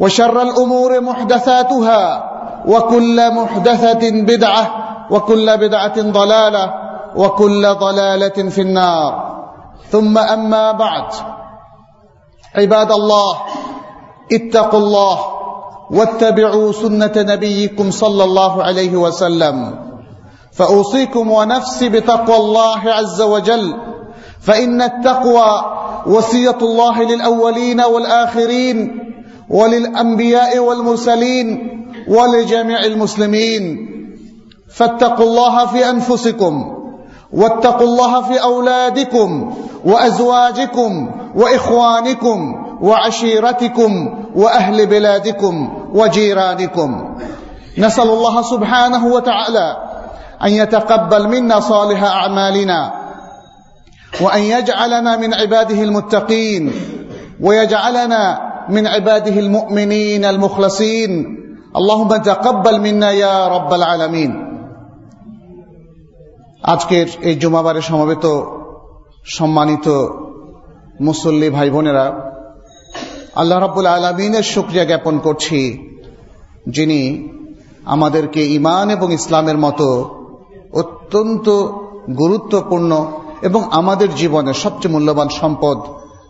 وشر الأمور محدثاتها وكل محدثة بدعة وكل بدعة ضلالة وكل ضلالة في النار. ثم أما بعد عباد الله اتقوا الله واتبعوا سنة نبيكم صلى الله عليه وسلم. فأوصيكم ونفسي بتقوى الله عز وجل. فإن التقوى وصية الله للأولين والآخرين وللأنبياء والمرسلين ولجميع المسلمين. فاتقوا الله في أنفسكم واتقوا الله في أولادكم وأزواجكم وإخوانكم وعشيرتكم وأهل بلادكم وجيرانكم. نسأل الله سبحانه وتعالى أن يتقبل منا صالح أعمالنا وأن يجعلنا من عباده المتقين ويجعلنا من عباده المؤمنين المخلصين اللهم تقبل منا يا رب العالمين আজকের এই জুমাবারে সমবেত সম্মানিত মুসল্লি ভাই বোনেরা আল্লাহ রাব্বুল আলমিনের শুক্রিয়া জ্ঞাপন করছি যিনি আমাদেরকে ইমান এবং ইসলামের মতো অত্যন্ত গুরুত্বপূর্ণ এবং আমাদের জীবনের সবচেয়ে মূল্যবান সম্পদ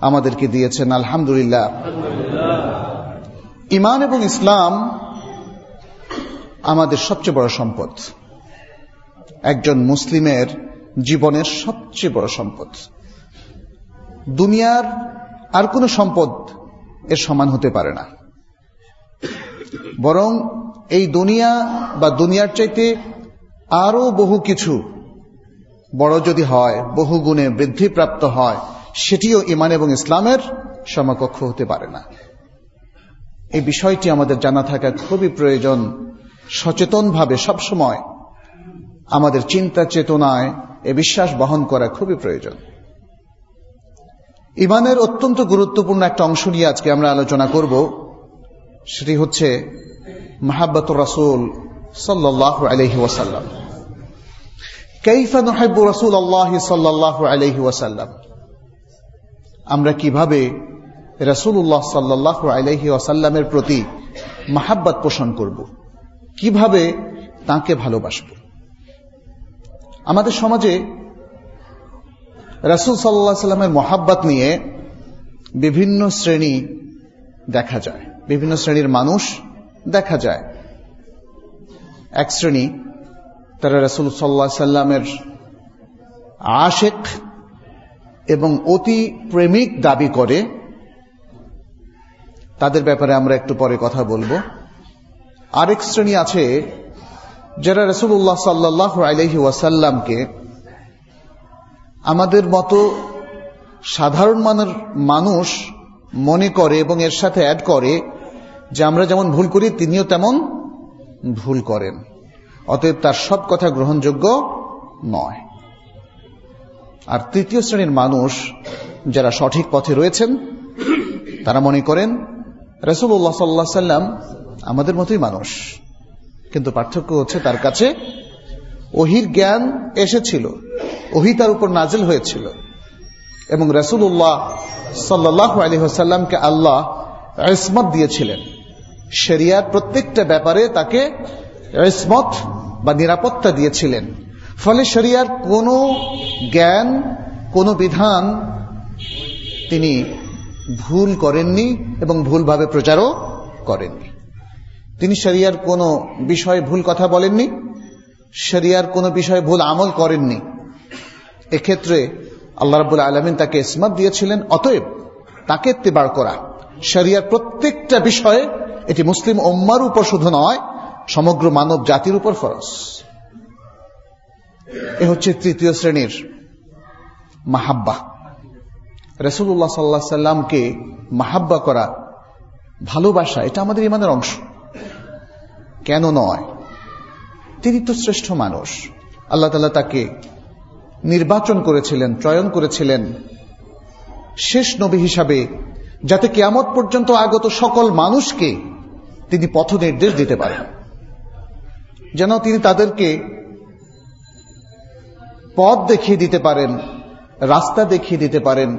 আমাদেরকে দিয়েছেন, আলহামদুলিল্লাহ। ইমান এবং ইসলাম আমাদের সবচেয়ে বড় সম্পদ। একজন মুসলিমের জীবনের সবচেয়ে বড় সম্পদ। দুনিয়ার আর কোনো সম্পদ এর সমান হতে পারে না। বরং এই দুনিয়া বা দুনিয়ার চাইতে আরও বহু কিছু বড় যদি হয়, বহু গুণে বৃদ্ধিপ্রাপ্ত হয় সেটিও ইমান এবং ইসলামের সমকক্ষ হতে পারে না। এই বিষয়টি আমাদের জানা থাকা খুবই প্রয়োজন। সচেতনভাবে সবসময় আমাদের চিন্তা চেতনায় এ বিশ্বাস বহন করা খুবই প্রয়োজন। ইমানের অত্যন্ত গুরুত্বপূর্ণ একটা অংশ নিয়ে আজকে আমরা আলোচনা করব, সেটি হচ্ছে মাহাব্বতুর রাসুল সাল্লাহ আলহি ওয়াসাল্লাম। কৈফা নহেব রসুল আল্লাহ সাল্লাহ আলহি ওয়াসাল্লাম? আমরা কীভাবে রসুল্লাহ সাল্লাহ আলহি ওয়াসাল্লামের প্রতি মাহাব্বাত পোষণ করব? কীভাবে তাকে ভালোবাসব? আমাদের সমাজে রসুল সাল্লাহ সাল্লামের মহাব্বাত নিয়ে বিভিন্ন শ্রেণি দেখা যায়। বিভিন্ন শ্রেণির মানুষ দেখা যায়। এক শ্রেণি তারা রসুল সাল্লাহ সাল্লামের আশেক এবং অতি প্রেমিক দাবি করে, তাদের ব্যাপারে আমরা একটু পরে কথা বলব। আরেক শ্রেণি আছে, যারা রসুল্লাহ সাল্লাহ আলহি ওয়াসাল্লামকে আমাদের মতো সাধারণ মানের মানুষ মনে করে এবং এর সাথে অ্যাড করে যে আমরা যেমন ভুল করি, তিনিও তেমন ভুল করেন। অতএব তার সব কথা গ্রহণযোগ্য নয়। আর তৃতীয় শ্রেণির মানুষ যারা সঠিক পথে রয়েছেন, তারা মনে করেন রসুল্লাহ সাল্লাহ সাল্লাম আমাদের মতোই মানুষ। কিন্তু পার্থক্য হচ্ছে তার কাছে ওহির জ্ঞান এসেছিল, ওহি তার উপর নাজিল হয়েছিল। এবং রসুল্লাহ সাল্লাহ আলী হাসাল্লামকে আল্লাহ ইসমত দিয়েছিলেন। শরিয়ার প্রত্যেকটা ব্যাপারে তাকে ইসমত বা নিরাপত্তা দিয়েছিলেন। ফলে শরিয়ার কোনো জ্ঞান, কোনো বিধান তিনি ভুল করেননি এবং ভুলভাবে প্রচারও করেননি। তিনি শরিয়ার কোনো বিষয়ে ভুল কথা বলেননি, শরিয়ার কোনো বিষয়ে ভুল আমল করেননি। এক্ষেত্রে আল্লাহ রাবুল আলমিন তাকে ইসমাত দিয়েছিলেন, অতএব তাকে তেবার করা। শরিয়ার প্রত্যেকটা বিষয়ে এটি মুসলিম ওম্মার উপর শুধু নয়, সমগ্র মানব জাতির উপর ফরস এ হচ্ছে তৃতীয় শ্রেণির মাহাব্বা। রসুল্লাহ সাল্লাহ সাল্লামকে মাহাব্বা করা ভালোবাসা, এটা আমাদের ইমানের অংশ। কেন নয়? তিনি তো শ্রেষ্ঠ মানুষ। আল্লাহ তালা তাকে নির্বাচন করেছিলেন, চয়ন করেছিলেন শেষ নবী হিসাবে, যাতে কেয়ামত পর্যন্ত আগত সকল মানুষকে তিনি পথ নির্দেশ দিতে পারেন। যেন তিনি তাদেরকে পথ দেখিয়ে দিতে পারেন, রাস্তা দেখিয়ে দিতে পারেন,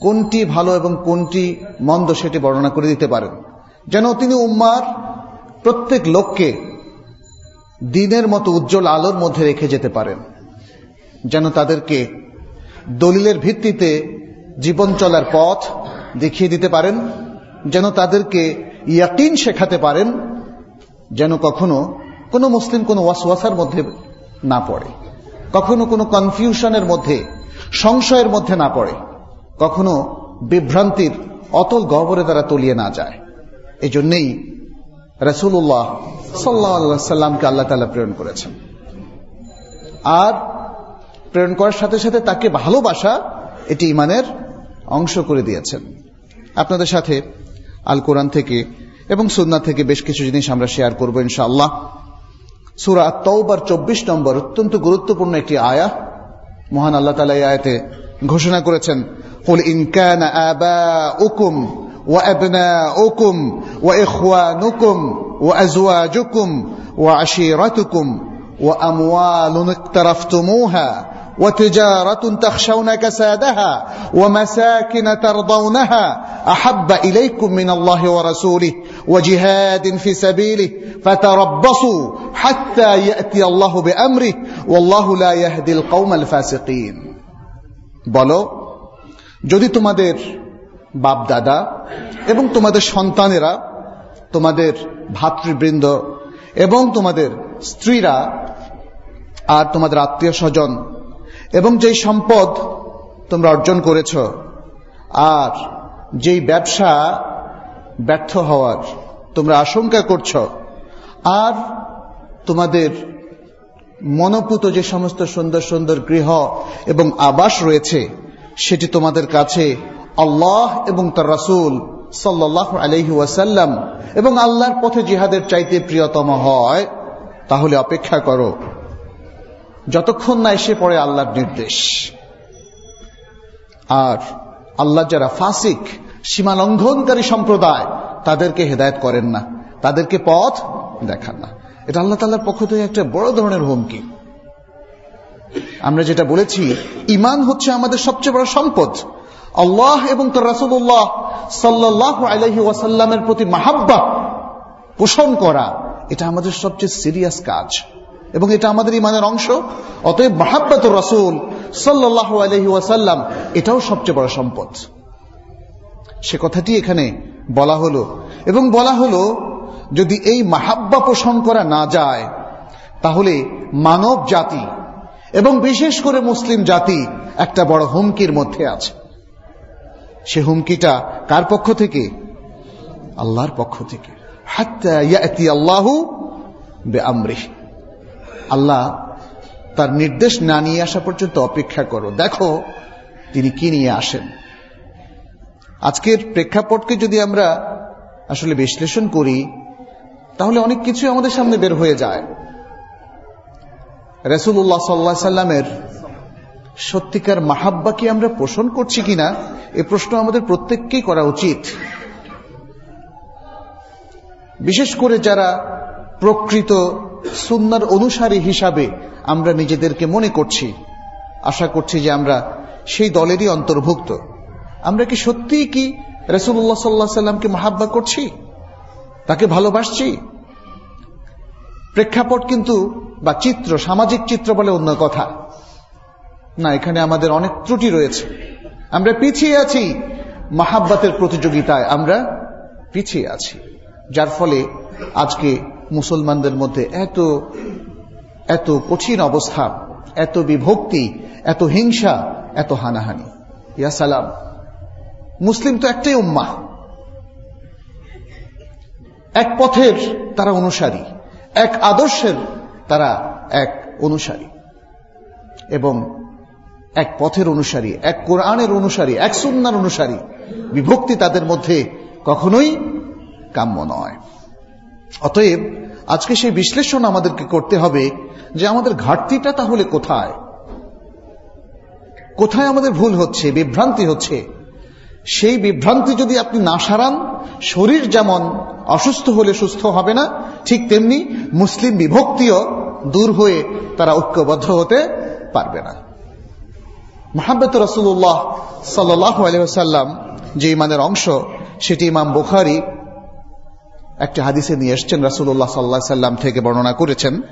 কোনটি ভালো এবং কোনটি মন্দ সেটি বর্ণনা করে দিতে পারেন। যেন তিনি উম্মার প্রত্যেক লোককে দিনের মতো উজ্জ্বল আলোর মধ্যে রেখে যেতে পারেন। যেন তাদেরকে দলিলের ভিত্তিতে জীবন চলার পথ দেখিয়ে দিতে পারেন। যেন তাদেরকে ইয়াকিন শেখাতে পারেন। যেন কখনো কোনো মুসলিম কোনো ওয়াসওয়াসার মধ্যে না পড়ে। কখনো কোনো কনফিউশনের মধ্যে, সংশয়ের মধ্যে না পড়ে। কখনো বিভ্রান্তির অতল গহবরে তারা তলিয়ে না যায়। এই জন্যেই রসুল্লাহ সাল্লা সাল্লামকে আল্লাহ তালা প্রেরণ করেছেন। আর প্রেরণ করার সাথে সাথে তাকে ভালোবাসা এটি ইমানের অংশ করে দিয়েছেন। আপনাদের সাথে আল কোরআন থেকে এবং সুন্না থেকে বেশ কিছু জিনিস আমরা শেয়ার করব ইনশাআল্লাহ। সুরা তৌবার চব্বিশ নম্বর অত্যন্ত গুরুত্বপূর্ণ একটি আয়া মহান আল্লাহ তালা এই আয়াতে ঘোষণা করেছেন قل إن كان آباؤكم وأبناؤكم وإخوانكم وأزواجكم وعشيرتكم وأموال اقترفتموها وتجارة تخشون كسادها ومساكن ترضونها أحب إليكم من الله ورسوله وجهاد في سبيله فتربصوا حتى يأتي الله بأمره والله لا يهدي القوم الفاسقين বলো যদি তোমাদের বাপ দাদা এবং তোমাদের সন্তানেরা তোমাদের ভাতৃবৃন্দ এবং তোমাদের স্ত্রীরা আর তোমাদের আত্মীয় স্বজন এবং যেই সম্পদ তোমরা অর্জন করেছ আর যেই ব্যবসা ব্যর্থ হওয়ার তোমরা আশঙ্কা করছ আর তোমাদের মনোপুত যে সমস্ত সুন্দর সুন্দর গৃহ এবং আবাস রয়েছে, সেটি তোমাদের কাছে আল্লাহ এবং তার রাসুল সাল্লাহ আলহি এবং আল্লাহর পথে জিহাদের চাইতে প্রিয়তম হয়, তাহলে অপেক্ষা করো। যতক্ষণ না এসে পড়ে আল্লাহর নির্দেশ। আর আল্লাহ যারা ফাসিক সীমা লঙ্ঘনকারী সম্প্রদায়, তাদেরকে হেদায়ত করেন না, তাদেরকে পথ দেখান না। এটা আল্লাহ তাল্লার পক্ষ থেকে একটা বড় ধরনের হুমকি। আমরা যেটা বলেছি ইমান হচ্ছে আমাদের সবচেয়ে বড় সম্পদ। আল্লাহ এবং তার রাসুল্লাহ সাল্লাহ আলহি ওয়াসাল্লামের প্রতি মাহাব্বা পোষণ করা, এটা আমাদের সবচেয়ে সিরিয়াস কাজ। এবং এটা আমাদের ইমানের অংশ। অতএব মাহাব্বাত রসুল সাল্লাহ আলহি ওয়াসাল্লাম, এটাও সবচেয়ে বড় সম্পদ। সে কথাটি এখানে বলা হলো। এবং বলা হলো যদি এই মাহাব্বা পোষণ করা না যায়, তাহলে মানব জাতি এবং বিশেষ করে মুসলিম জাতি একটা বড় হুমকির মধ্যে আছে। সে হুমকিটা কার পক্ষ থেকে? আল্লাহর পক্ষ থেকে। আল্লাহ আল্লাহ তার নির্দেশ না নিয়ে আসা পর্যন্ত অপেক্ষা করো। দেখো তিনি কি নিয়ে আসেন। আজকের প্রেক্ষাপটকে যদি আমরা আসলে বিশ্লেষণ করি তাহলে অনেক কিছু আমাদের সামনে বের হয়ে যায়। রসুল্লাহ সাল্লা সাল্লামের সত্যিকার মাহাব্বা কি আমরা পোষণ করছি কিনা? এ প্রশ্ন আমাদের প্রত্যেককেই করা উচিত। বিশেষ করে যারা প্রকৃত সুন্নার অনুসারী হিসাবে আমরা নিজেদেরকে মনে করছি, আশা করছি যে আমরা সেই দলেরই অন্তর্ভুক্ত। আমরা কি সত্যিই কি রসুল্লাহ সাল্লাহ সাল্লামকে মহাব্বা করছি? তাকে ভালোবাসছি? প্রেক্ষাপট কিন্তু, বা চিত্র, সামাজিক চিত্র বলে অন্য কথা। না, এখানে আমাদের অনেক ত্রুটি রয়েছে। আমরা পিছিয়ে আছি মাহাব্বাতের প্রতিযোগিতায়। আমরা পিছিয়ে আছি। যার ফলে আজকে মুসলমানদের মধ্যে এত এত কঠিন অবস্থা, এত বিভক্তি, এত হিংসা, এত হানাহানি। ইয়া সালাম। মুসলিম তো একটাই উম্মা এক পথের তারা অনুসারী, এক আদর্শের তারা এক অনুসারী এবং এক পথের অনুসারী, এক কোরআনের অনুসারী, এক সুন্নার অনুসারী বিভক্তি তাদের মধ্যে কখনোই কাম্য নয়। অতএব আজকে সেই বিশ্লেষণ আমাদেরকে করতে হবে যে আমাদের ঘাটতিটা তাহলে কোথায়? কোথায় আমাদের ভুল হচ্ছে, বিভ্রান্তি হচ্ছে? সেই বিভ্রান্তি যদি আপনি না সারান, শরীর যেমন অসুস্থ হলে সুস্থ হবে না, ঠিক তেমনি মুসলিম বিভক্তিও দূর হয়ে তারা ঐক্যবদ্ধ হতে পারবে না। মোহাম্মদ রসুল্লাহ সাল্লাহ আলহাম যে ইমানের অংশ, সেটি ইমাম বুখারি একটি হাদিসে নিয়ে এসছেন রসুল্লাহ সাল্লাহ সাল্লাম থেকে বর্ণনা করেছেন।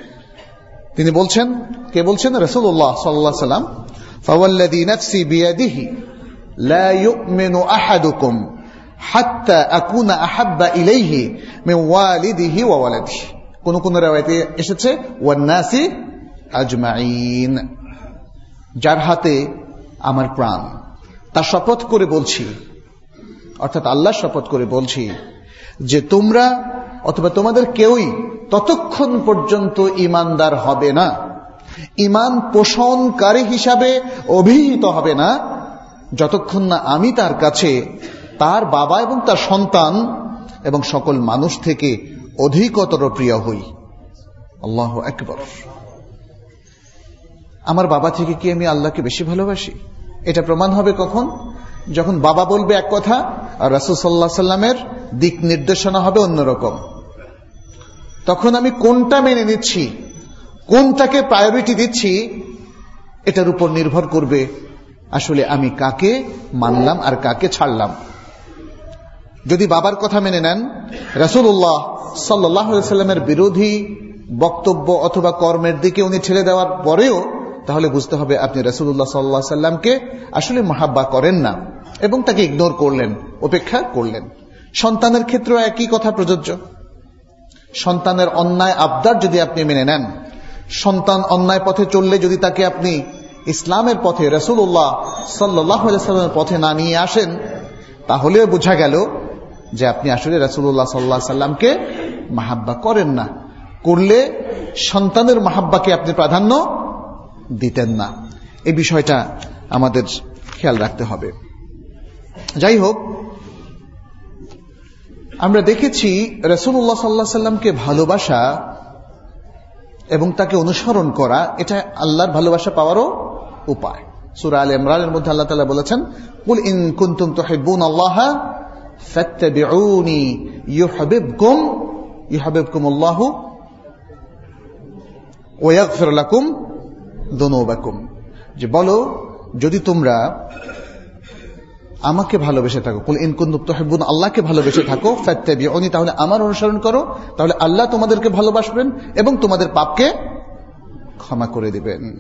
তিনি বলছেন, কে বলছেন? রসুল্লাহ সাল্লাহ সাল্লাম ফাওয়াল্লাদি নফসি বিয়াদিহি لا يؤمن أحدكم حتى أكون أحب إليه من والده وولده কোন কোন রেওয়ায়তে এসেছে ওয়ান্নাসি আজমাইন যার হাতে আমার প্রাণ তার শপথ করে বলছি অর্থাৎ আল্লাহ শপথ করে বলছি যে তোমরা অথবা তোমাদের কেউই ততক্ষণ পর্যন্ত ইমানদার হবে না ইমান পোষণকারী হিসাবে অভিহিত হবে না যতক্ষণ না আমি তার কাছে, তার বাবা এবং তার সন্তান এবং সকল মানুষ থেকে অধিকতর প্রিয় হই। আল্লাহ একবার আমার বাবা থেকে কি আমি আল্লাহকে বেশি ভালোবাসি? এটা প্রমাণ হবে কখন? যখন বাবা বলবে এক কথা আর রাসুল সাল্লাহ সাল্লামের দিক নির্দেশনা হবে অন্যরকম। তখন আমি কোনটা মেনে নিচ্ছি? কোনটাকে প্রায়োরিটি দিচ্ছি? এটার উপর নির্ভর করবে আসলে আমি কাকে মানলাম আর কাকে ছাড়লাম। যদি বাবার কথা মেনে নেন রাসুল্লাহ সাল্লামের বিরোধী বক্তব্য অথবা কর্মের দিকে উনি ঠেলে দেওয়ার পরেও, তাহলে বুঝতে হবে আপনি রাসুল্লাহ সাল্লাহ সাল্লামকে আসলে মহাব্বা করেন না এবং তাকে ইগনোর করলেন উপেক্ষা করলেন। সন্তানের ক্ষেত্রেও একই কথা প্রযোজ্য। সন্তানের অন্যায় আবদার যদি আপনি মেনে নেন, সন্তান অন্যায় পথে চললে যদি তাকে আপনি ইসলামের পথে রসুল্লাহ সাল্লামের পথে না নিয়ে আসেন, তাহলেও বোঝা গেল যে আপনি আসলে রসুল্লাহ সাল্লাহ সাল্লামকে মাহাব্বা করেন না। করলে সন্তানের মাহাব্বাকে আপনি প্রাধান্য দিতেন না। এই বিষয়টা আমাদের খেয়াল রাখতে হবে। যাই হোক, আমরা দেখেছি রসুল্লাহ সাল্লাহ সাল্লামকে ভালোবাসা এবং তাকে অনুসরণ করা, এটা আল্লাহর ভালোবাসা পাওয়ারও উপায়। সুরা আল ইমরানের মধ্যে আল্লাহ তালা বলেছেন, কুল ইন কুন্তুম তুহিব্বুন আল্লাহ আল্লাহ যে বলো, যদি তোমরা আমাকে ভালোবেসে থাকো, কুল ইন তুহিব্বুন আল্লাহকে ভালোবেসে থাকো, ফাত্তাবিউনি, তাহলে আমার অনুসরণ করো, তাহলে আল্লাহ তোমাদেরকে ভালোবাসবেন এবং তোমাদের পাপকে ক্ষমা করে দিবেন।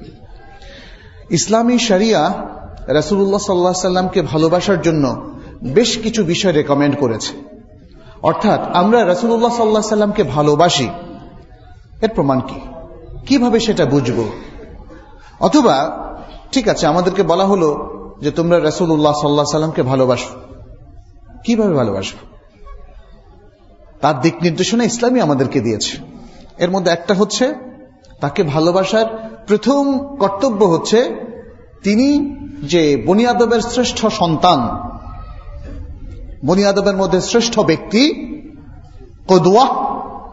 ইসলামী শরিয়া রাসুল্লাহ সাল্লাহ সাল্লামকে ভালোবাসার জন্য বেশ কিছু বিষয় রেকমেন্ড করেছে। অর্থাৎ আমরা রাসুল্লাহ সাল্লাহ সাল্লামকে ভালোবাসি, এর প্রমাণ কি? কীভাবে সেটা বুঝব? অথবা, ঠিক আছে, আমাদেরকে বলা হলো যে তোমরা রাসুল্লাহ সাল্লাহ সাল্লামকে ভালোবাসো। কীভাবে ভালোবাসো? তার দিক নির্দেশনা ইসলামী আমাদেরকে দিয়েছে। এর মধ্যে একটা হচ্ছে, তাকে ভালোবাসার প্রথম কর্তব্য হচ্ছে তিনি যে বনিয়াদবের শ্রেষ্ঠ সন্তান বনিয়াদবের মধ্যে শ্রেষ্ঠ ব্যক্তি, কদুয়া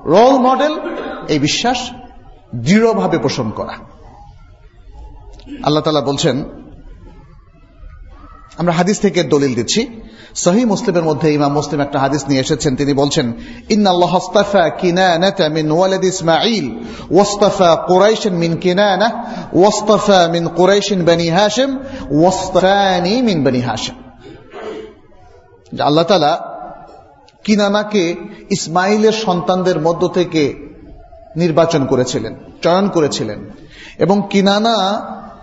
রোল মডেল এই বিশ্বাস দৃঢ়ভাবে পোষণ করা। আল্লাহ তালা বলছেন, আমরা হাদিস থেকে দলিল দিচ্ছি। সহি মুসলিমের মধ্যে ইমাম মুসলিম একটা হাদিস নিয়ে এসেছেন। তিনি বলছেন, ইন্নাল্লাহ আস্তাফা কিনানাতা মিন ওয়ালাদ ইসমাঈল, ওয়াস্তাফা কুরাইশ মিন কিনানা, ওয়াস্তাফা মিন কুরাইশ বনি হাশিম, ওয়াস্তাফানি মিন বনি হাশিম। আল্লাহ তাআলা কিনানাকে ইসমাইলের সন্তানদের মধ্য থেকে নির্বাচন করেছিলেন, চয়ন করেছিলেন এবং কিনানা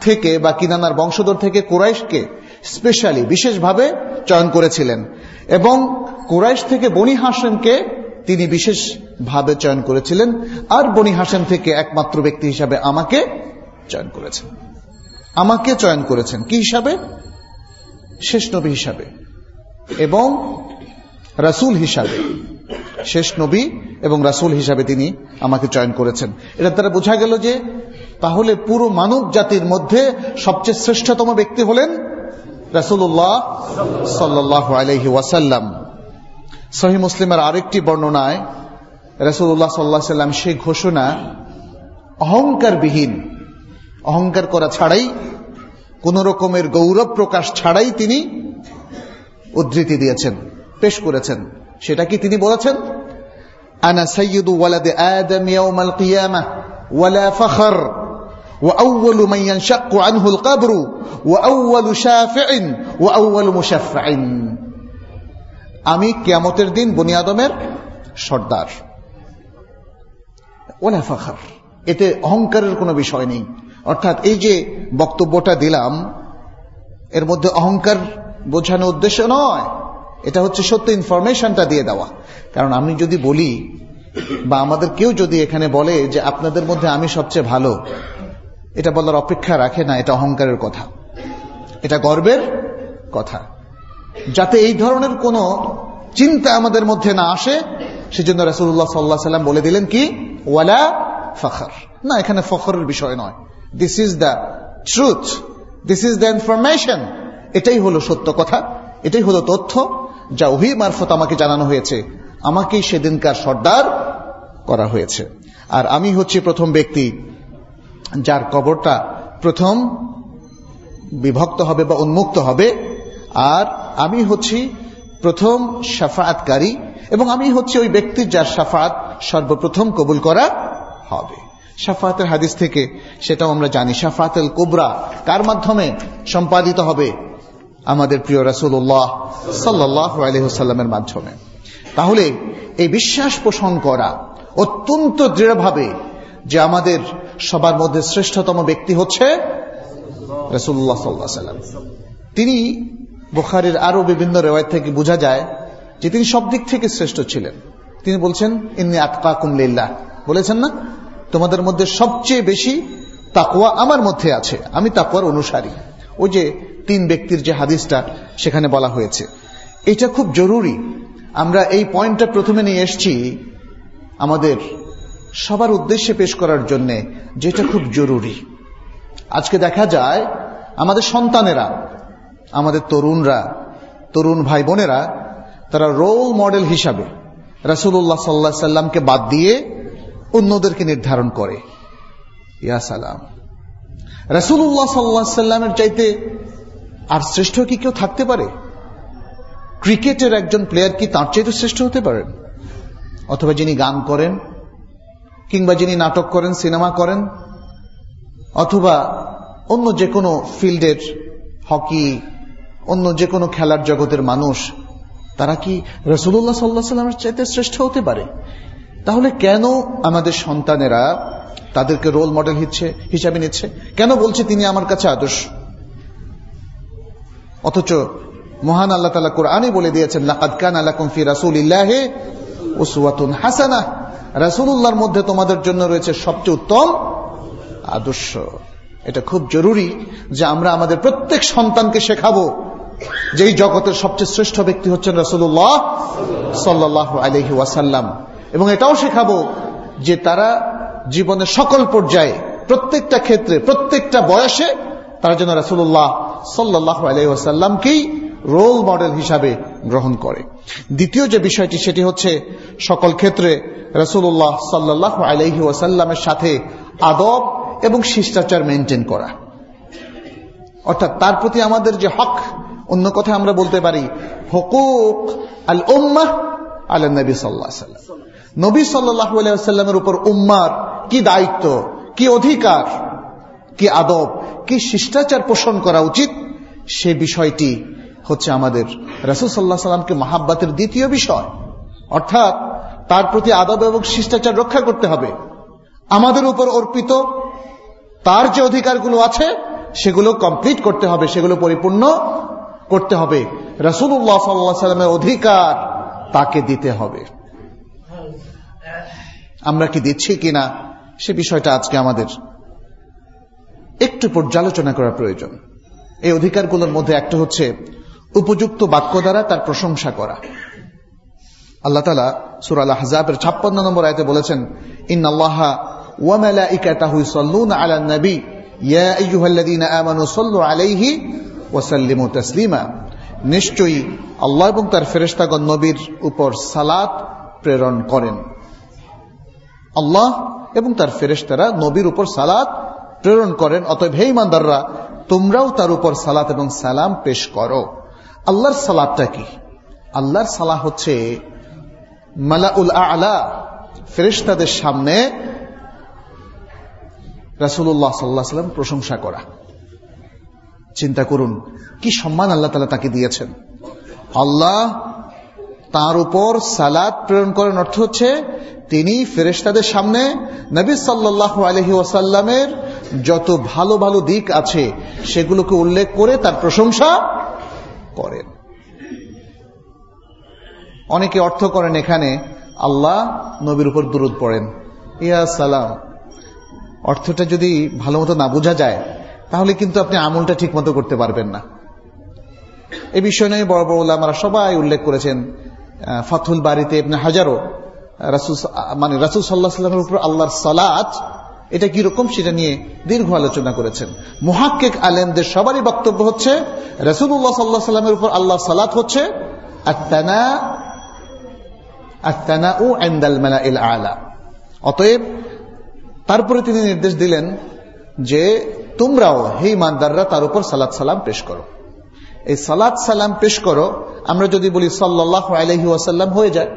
থেকে বা কিনানার বংশধর থেকে কুরাইশকে স্পেশালি বিশেষভাবে চয়ন করেছিলেন। এবং কুরাইশ থেকে বনি হাসেমকে তিনি বিশেষভাবে চয়ন করেছিলেন। আর বনি হাসেম থেকে একমাত্র ব্যক্তি হিসাবে আমাকে চয়ন করেছেন। আমাকে চয়ন করেছেন। কি হিসাবে? শেষ নবী হিসাবে। এবং রাসুল হিসাবে। শেষ নবী এবং রাসুল হিসাবে তিনি আমাকে চয়ন করেছেন। এটা দ্বারা বোঝা গেল যে তাহলে পুরো মানব জাতির মধ্যে সবচেয়ে শ্রেষ্ঠতম ব্যক্তি হলেন রাসুল্লাহ সাল্লাহ আলহি ওয়াসাল্লাম। সহি মুসলিমের আরেকটি বর্ণনায় রাসুল্লাহ সাল্লাহ সাল্লাম সেই ঘোষণা, অহংকারবিহীন, অহংকার করা ছাড়াই, কোন রকমের গৌরব প্রকাশ ছাড়াই তিনি উদ্ধৃতি দিয়েছেন, পেশ করেছেন। সেটা কি তিনি বলেছেন? আনা সৈয়দু ওয়ালাদে আদম ইয়াউমাল কিয়ামা ওয়ালা ফখর। وأول من ينشق عنه القبر وأول شافع وأول مشفع আমি কিয়ামতের দিন বনি আদমের সর্দার ওলা ফাখার এতে অহংকারের কোনো বিষয় নেই অর্থাৎ এই যে বক্তব্যটা দিলাম এর মধ্যে অহংকার বোঝানোর উদ্দেশ্য নয় এটা হচ্ছে সত্য ইনফরমেশনটা দিয়ে দেওয়া কারণ আমি যদি বলি বা আমাদের কেউ যদি এখানে বলে যে আপনাদের মধ্যে আমি সবচেয়ে ভালো এটা বলার অপেক্ষা রাখে না, এটা অহংকারের কথা। এটা গর্বের কথা। যাতে এই ধরনের কোনো চিন্তা আমাদের মধ্যে না আসে, সেজন্য রাসুল্লাহ সাল্লাহ সাল্লাম বলে দিলেন কি? ওয়ালা ফখর। না, এখানে ফখরের বিষয় নয়। This is the truth this is the information এটাই হলো সত্য কথা। এটাই হলো তথ্য যা ওহি মারফত আমাকে জানানো হয়েছে। আমাকেই সেদিনকার সর্দার করা হয়েছে। আর আমি হচ্ছি প্রথম ব্যক্তি যার কবরটা প্রথম বিভক্ত হবে বা উন্মুক্ত হবে, আর আমি হচ্ছি প্রথম সাফাতকারী এবং আমি হচ্ছি ওই ব্যক্তির যার সাফাত সর্বপ্রথম কবুল করা হবে। সাফাতের হাদিস থেকে সেটাও আমরা জানি সাফাতেল কোবরা কার মাধ্যমে সম্পাদিত হবে? আমাদের প্রিয় রাসুল্লাহ সাল্লাহ আলহ্লামের মাধ্যমে। তাহলে এই বিশ্বাস পোষণ করা অত্যন্ত দৃঢ়ভাবে যে আমাদের সবার মধ্যে শ্রেষ্ঠতম ব্যক্তি হচ্ছে রসুল্লাহ সাল্লাহ সাল্লাম তিনি বুখারির আরও বিভিন্ন রেওয়ায় থেকে বোঝা যায় যে তিনি সব দিক থেকে শ্রেষ্ঠ ছিলেন। তিনি বলছেন, ইন্নি আতকা কুমলিল্লাহ বলেছেন না? তোমাদের মধ্যে সবচেয়ে বেশি তাকুয়া আমার মধ্যে আছে। আমি তাকুয়ার অনুসারী। ওই যে তিন ব্যক্তির যে হাদিসটা সেখানে বলা হয়েছে। এটা খুব জরুরি। আমরা এই পয়েন্টটা প্রথমে নিয়ে এসছি আমাদের সবার উদ্দেশ্যে পেশ করার জন্য যেটা খুব জরুরি। আজকে দেখা যায়, আমাদের সন্তানেরা, আমাদের তরুণরা, তরুণ ভাই বোনেরা তারা রোল মডেল হিসাবে রাসুল্লাহ সাল্লা সাল্লামকে বাদ দিয়ে অন্যদেরকে নির্ধারণ করে। ইয়া সালাম। রাসুল্লাহ সাল্লা সাল্লামের চাইতে আর শ্রেষ্ঠ কি কেউ থাকতে পারে? ক্রিকেটের একজন প্লেয়ার কি তার চাইতে শ্রেষ্ঠ হতে পারেন? অথবা যিনি গান করেন কিংবা যিনি নাটক করেন, সিনেমা করেন, অথবা অন্য যে কোনো ফিল্ডের হকি, অন্য যে কোনো খেলার জগতের মানুষ, তারা কি রসুল্লাহ সাল্লাহ সাল্লামের চাইতে শ্রেষ্ঠ হতে পারে? তাহলে কেন আমাদের সন্তানেরা তাদেরকে রোল মডেল হিচ্ছে, হিসাবে নিচ্ছে? কেন বলছে তিনি আমার কাছে আদর্শ? অথচ মহান আল্লাহ তালা কোরআনে বলে দিয়েছেন, লাকাদ কান আলাকুম ফি রাসূলিল্লাহি উসওয়াতুন হাসানাহ। রাসূলুল্লাহর মধ্যে তোমাদের জন্য রয়েছে সবচেয়ে উত্তম আদর্শ। এটা খুব জরুরি যে আমরা আমাদের প্রত্যেক সন্তানকে শেখাবো যে জগতের সবচেয়ে শ্রেষ্ঠ ব্যক্তি হচ্ছেন রাসূলুল্লাহ সাল্লাল্লাহু আলাইহি ওয়াসাল্লাম। এবং এটাও শেখাবো যে তারা জীবনের সকল পর্যায়ে, প্রত্যেকটা ক্ষেত্রে, প্রত্যেকটা বয়সে তারা যেন রাসূলুল্লাহ সাল্লাল্লাহু আলাইহি ওয়াসাল্লামকেই রোল মডেল হিসাবে গ্রহণ করে। দ্বিতীয় যে বিষয়টি, সেটি হচ্ছে সকল ক্ষেত্রে রসুল্লাহ সাল্লাহ আলহি ওয়াসাল্লামের সাথে আদব এবং শিষ্টাচার মেনটেন করা। অর্থাৎ তার প্রতি আমাদের যে হক, অন্য কথা আমরা বলতে পারি, হকুক আল উম্মাহ আল্লাহ নবী সাল্লাহ নবী সাল্লাহ সাল্লামের উপর উম্মার কি দায়িত্ব, কি অধিকার, কি আদব, কি শিষ্টাচার পোষণ করা উচিত, সে বিষয়টি হচ্ছে আমাদের রসুল সাল্লাহ সাল্লামকে মাহাব্বাতের দ্বিতীয় বিষয়। অর্থাৎ তার প্রতি আদব এবং শিষ্টাচার রক্ষা করতে হবে। আমাদের উপর অর্পিত তার যে অধিকারগুলো আছে, সেগুলো কমপ্লিট করতে হবে, সেগুলো পরিপূর্ণ করতে হবে। রসুল্লাহ সাল্লাহ সাল্লামের অধিকার তাকে দিতে হবে। আমরা কি দিচ্ছি কিনা, সে বিষয়টা আজকে আমাদের একটু পর্যালোচনা করা প্রয়োজন। এই অধিকারগুলোর মধ্যে একটা হচ্ছে উপযুক্ত বাক্য দ্বারা তার প্রশংসা করা। আল্লাহ তালা সুর আল হাজাবের ছাপ্পান্ন নম্বর আয়তে বলেছেন ইন আল্লাহ ওয়ামেলা ইকাতাহু সল্লুন আলা নবী। ইয়া আইয়ুহাল্লাযীনা আমানু সাল্লু আলাইহি ওয়া সাল্লিমু তাসলিমা। নিশ্চয়ই আল্লাহ এবং তার ফেরেশতাগণ নবীর উপর সালাত প্রেরণ করেন। আল্লাহ এবং তার ফেরেশতারা নবীর উপর সালাত প্রেরণ করেন। অতএব, হে ইমানদাররা তোমরাও তার উপর সালাত এবং সালাম পেশ করো। আল্লাহর সালাদটা কি? আল্লাহর সালাহ হচ্ছে মালাউল আলা, ফেরেশতাদের সামনে রাসুল্লাহ সাল্লাহ সাল্লাম প্রশংসা করা। চিন্তা করুন, কি সম্মান আল্লাহ তালা তাকে দিয়েছেন? আল্লাহ তার উপর সালাদ প্রেরণ করেন অর্থ হচ্ছে তিনি ফেরেশতাদের সামনে নবী সাল্লাহ আলহি ওয়াসাল্লামের যত ভালো ভালো দিক আছে সেগুলোকে উল্লেখ করে তার প্রশংসা করেন। অনেকে অর্থ করেন এখানে, আল্লাহ নবীর উপর দূরত পড়েন। ইয়া সালাম। অর্থটা যদি ভালো মতো না বোঝা যায়, তাহলে কিন্তু আপনি আমলটা ঠিক মতো করতে পারবেন না। এ বিষয় নিয়ে বড় বড় আমরা সবাই উল্লেখ করেছেন ফাথুল বাড়িতে আপনি হাজারো রাসুল মানে রাসুল সাল্লাহ সাল্লামের উপর আল্লাহর সালাত এটা কি রকম সেটা নিয়ে দীর্ঘ আলোচনা করেছেন। মুহাক্কিক আলেমদের সবারই বক্তব্য হচ্ছে রাসুল্লাহ সাল্লাহ সাল্লামের উপর আল্লাহ সালাত হচ্ছে মেলা আলা। অতএব, তারপরে তিনি নির্দেশ দিলেন যে, তোমরাও হে ইমানদাররা তার উপর সালাত সালাম পেশ করো। এই সালাত সালাম পেশ করো, আমরা যদি বলি সাল্লাহ আলহি ওয়াসাল্লাম হয়ে যায়,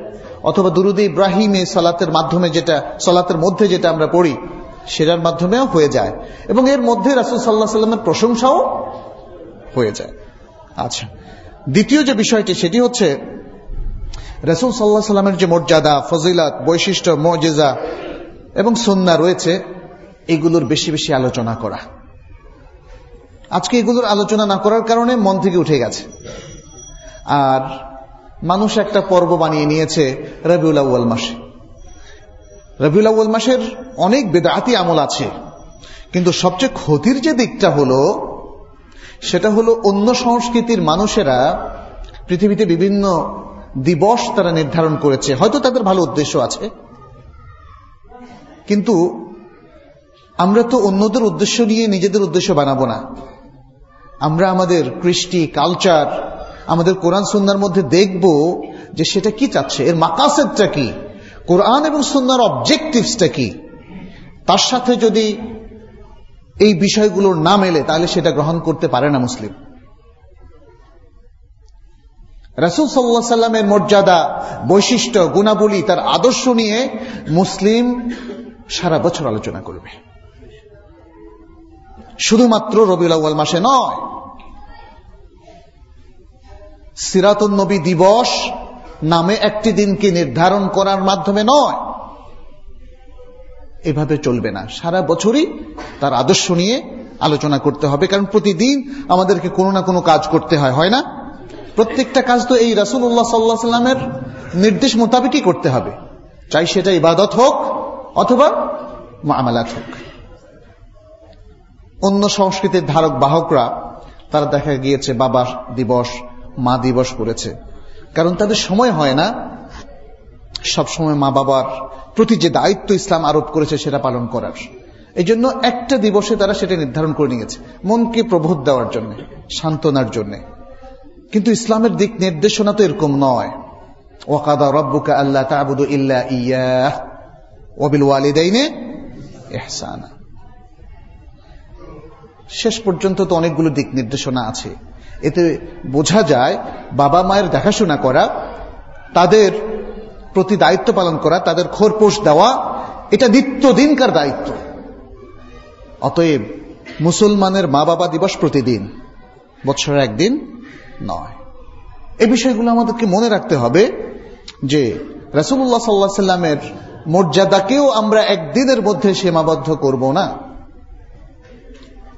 অথবা দুরুদ ইব্রাহিম এই সালাতের মাধ্যমে যেটা, সালাতের মধ্যে যেটা আমরা পড়ি সেটার মাধ্যমেও হয়ে যায়। এবং এর মধ্যে রাসুল সাল্লাহ সাল্লামের প্রশংসাও হয়ে যায়। আচ্ছা দ্বিতীয় যে বিষয়টি, সেটি হচ্ছে রসুল সাল্লাহ সাল্লামের যে মর্যাদা, ফজিলাত, বৈশিষ্ট্য মজেজা এবং সন্না রয়েছে, এগুলোর বেশি বেশি আলোচনা করা। আজকে এগুলোর আলোচনা না করার কারণে মন থেকে উঠে গেছে। আর মানুষ একটা পর্ব বানিয়ে নিয়েছে রবিউল আউ্য়াল মাসে। রবিউল আউ্য়াল মাসের অনেক বেদাতি আমল আছে। কিন্তু সবচেয়ে ক্ষতির যে দিকটা হলো, সেটা হলো অন্য সংস্কৃতির মানুষেরা পৃথিবীতে বিভিন্ন দিবস তারা নির্ধারণ করেছে। হয়তো তাদের ভালো উদ্দেশ্য আছে। কিন্তু আমরা তো অন্যদের উদ্দেশ্য নিয়ে নিজেদের উদ্দেশ্য বানাবো না। আমরা আমাদের কৃষ্টি কালচার আমাদের কোরআন সন্ন্যার মধ্যে দেখব যে সেটা কি চাচ্ছে, এর মাকাসেদটা কি? কোরআন এবং সন্ন্যার অবজেক্টিভসটা কি? তার সাথে যদি এই বিষয়গুলোর না মেলে, তাহলে সেটা গ্রহণ করতে পারে না মুসলিম। রাসুল সাল্লাহ সাল্লামের মর্যাদা, বৈশিষ্ট্য, গুণাবলী তার আদর্শ নিয়ে মুসলিম সারা বছর আলোচনা করবে। শুধুমাত্র রবিউল আউ্য়াল মাসে নয় সিরাতুল নবী দিবস নামে একটি দিনকে নির্ধারণ করার মাধ্যমে নয়। এভাবে চলবে না। সারা বছরই তার আদর্শ নিয়ে আলোচনা করতে হবে, কারণ প্রতিদিন আমাদেরকে কোনো না কোনো কাজ করতে হয় হয় না? প্রত্যেকটা কাজ তো এই রাসুল্লাহ সাল্লাহ সাল্লামের নির্দেশ মোতাবেকই করতে হবে। চাই সেটা ইবাদত হোক অথবা মামালাত হোক। অন্য সংস্কৃতির ধারক বাহকরা, তারা দেখা গিয়েছে বাবা দিবস, মা দিবস করেছে। কারণ তাদের সময় হয় না। সব সময় মা বাবার প্রতি যে দায়িত্ব ইসলাম আরোপ করেছে সেটা পালন করার। এই জন্য একটা দিবসে তারা সেটা নির্ধারণ করে নিয়েছে, মনকে প্রবোধ দেওয়ার জন্য, সান্ত্বনার জন্য। কিন্তু ইসলামের দিক নির্দেশনা তো এরকম নয়। ওয়াকাদা রব্বুকা আল্লাহ তাবুদু ইল্লা ইয়া ওবিল ওয়ালিদাইনে এহসানা শেষ পর্যন্ত তো অনেকগুলো দিক নির্দেশনা আছে। এতে বোঝা যায় বাবা মায়ের দেখাশোনা করা, তাদের প্রতি দায়িত্ব পালন করা, তাদের খোরপোষ দেওয়া, এটা নিত্যদিনকার দায়িত্ব। অতএব মুসলমানের মা বাবা দিবস প্রতিদিন বৎসরের একদিন নয়। এ বিষয়গুলো আমাদেরকে মনে রাখতে হবে যে রাসুল্লাহ সাল্লাহ সাল্লামের মর্যাদাকেও আমরা একদিনের মধ্যে সীমাবদ্ধ করব না।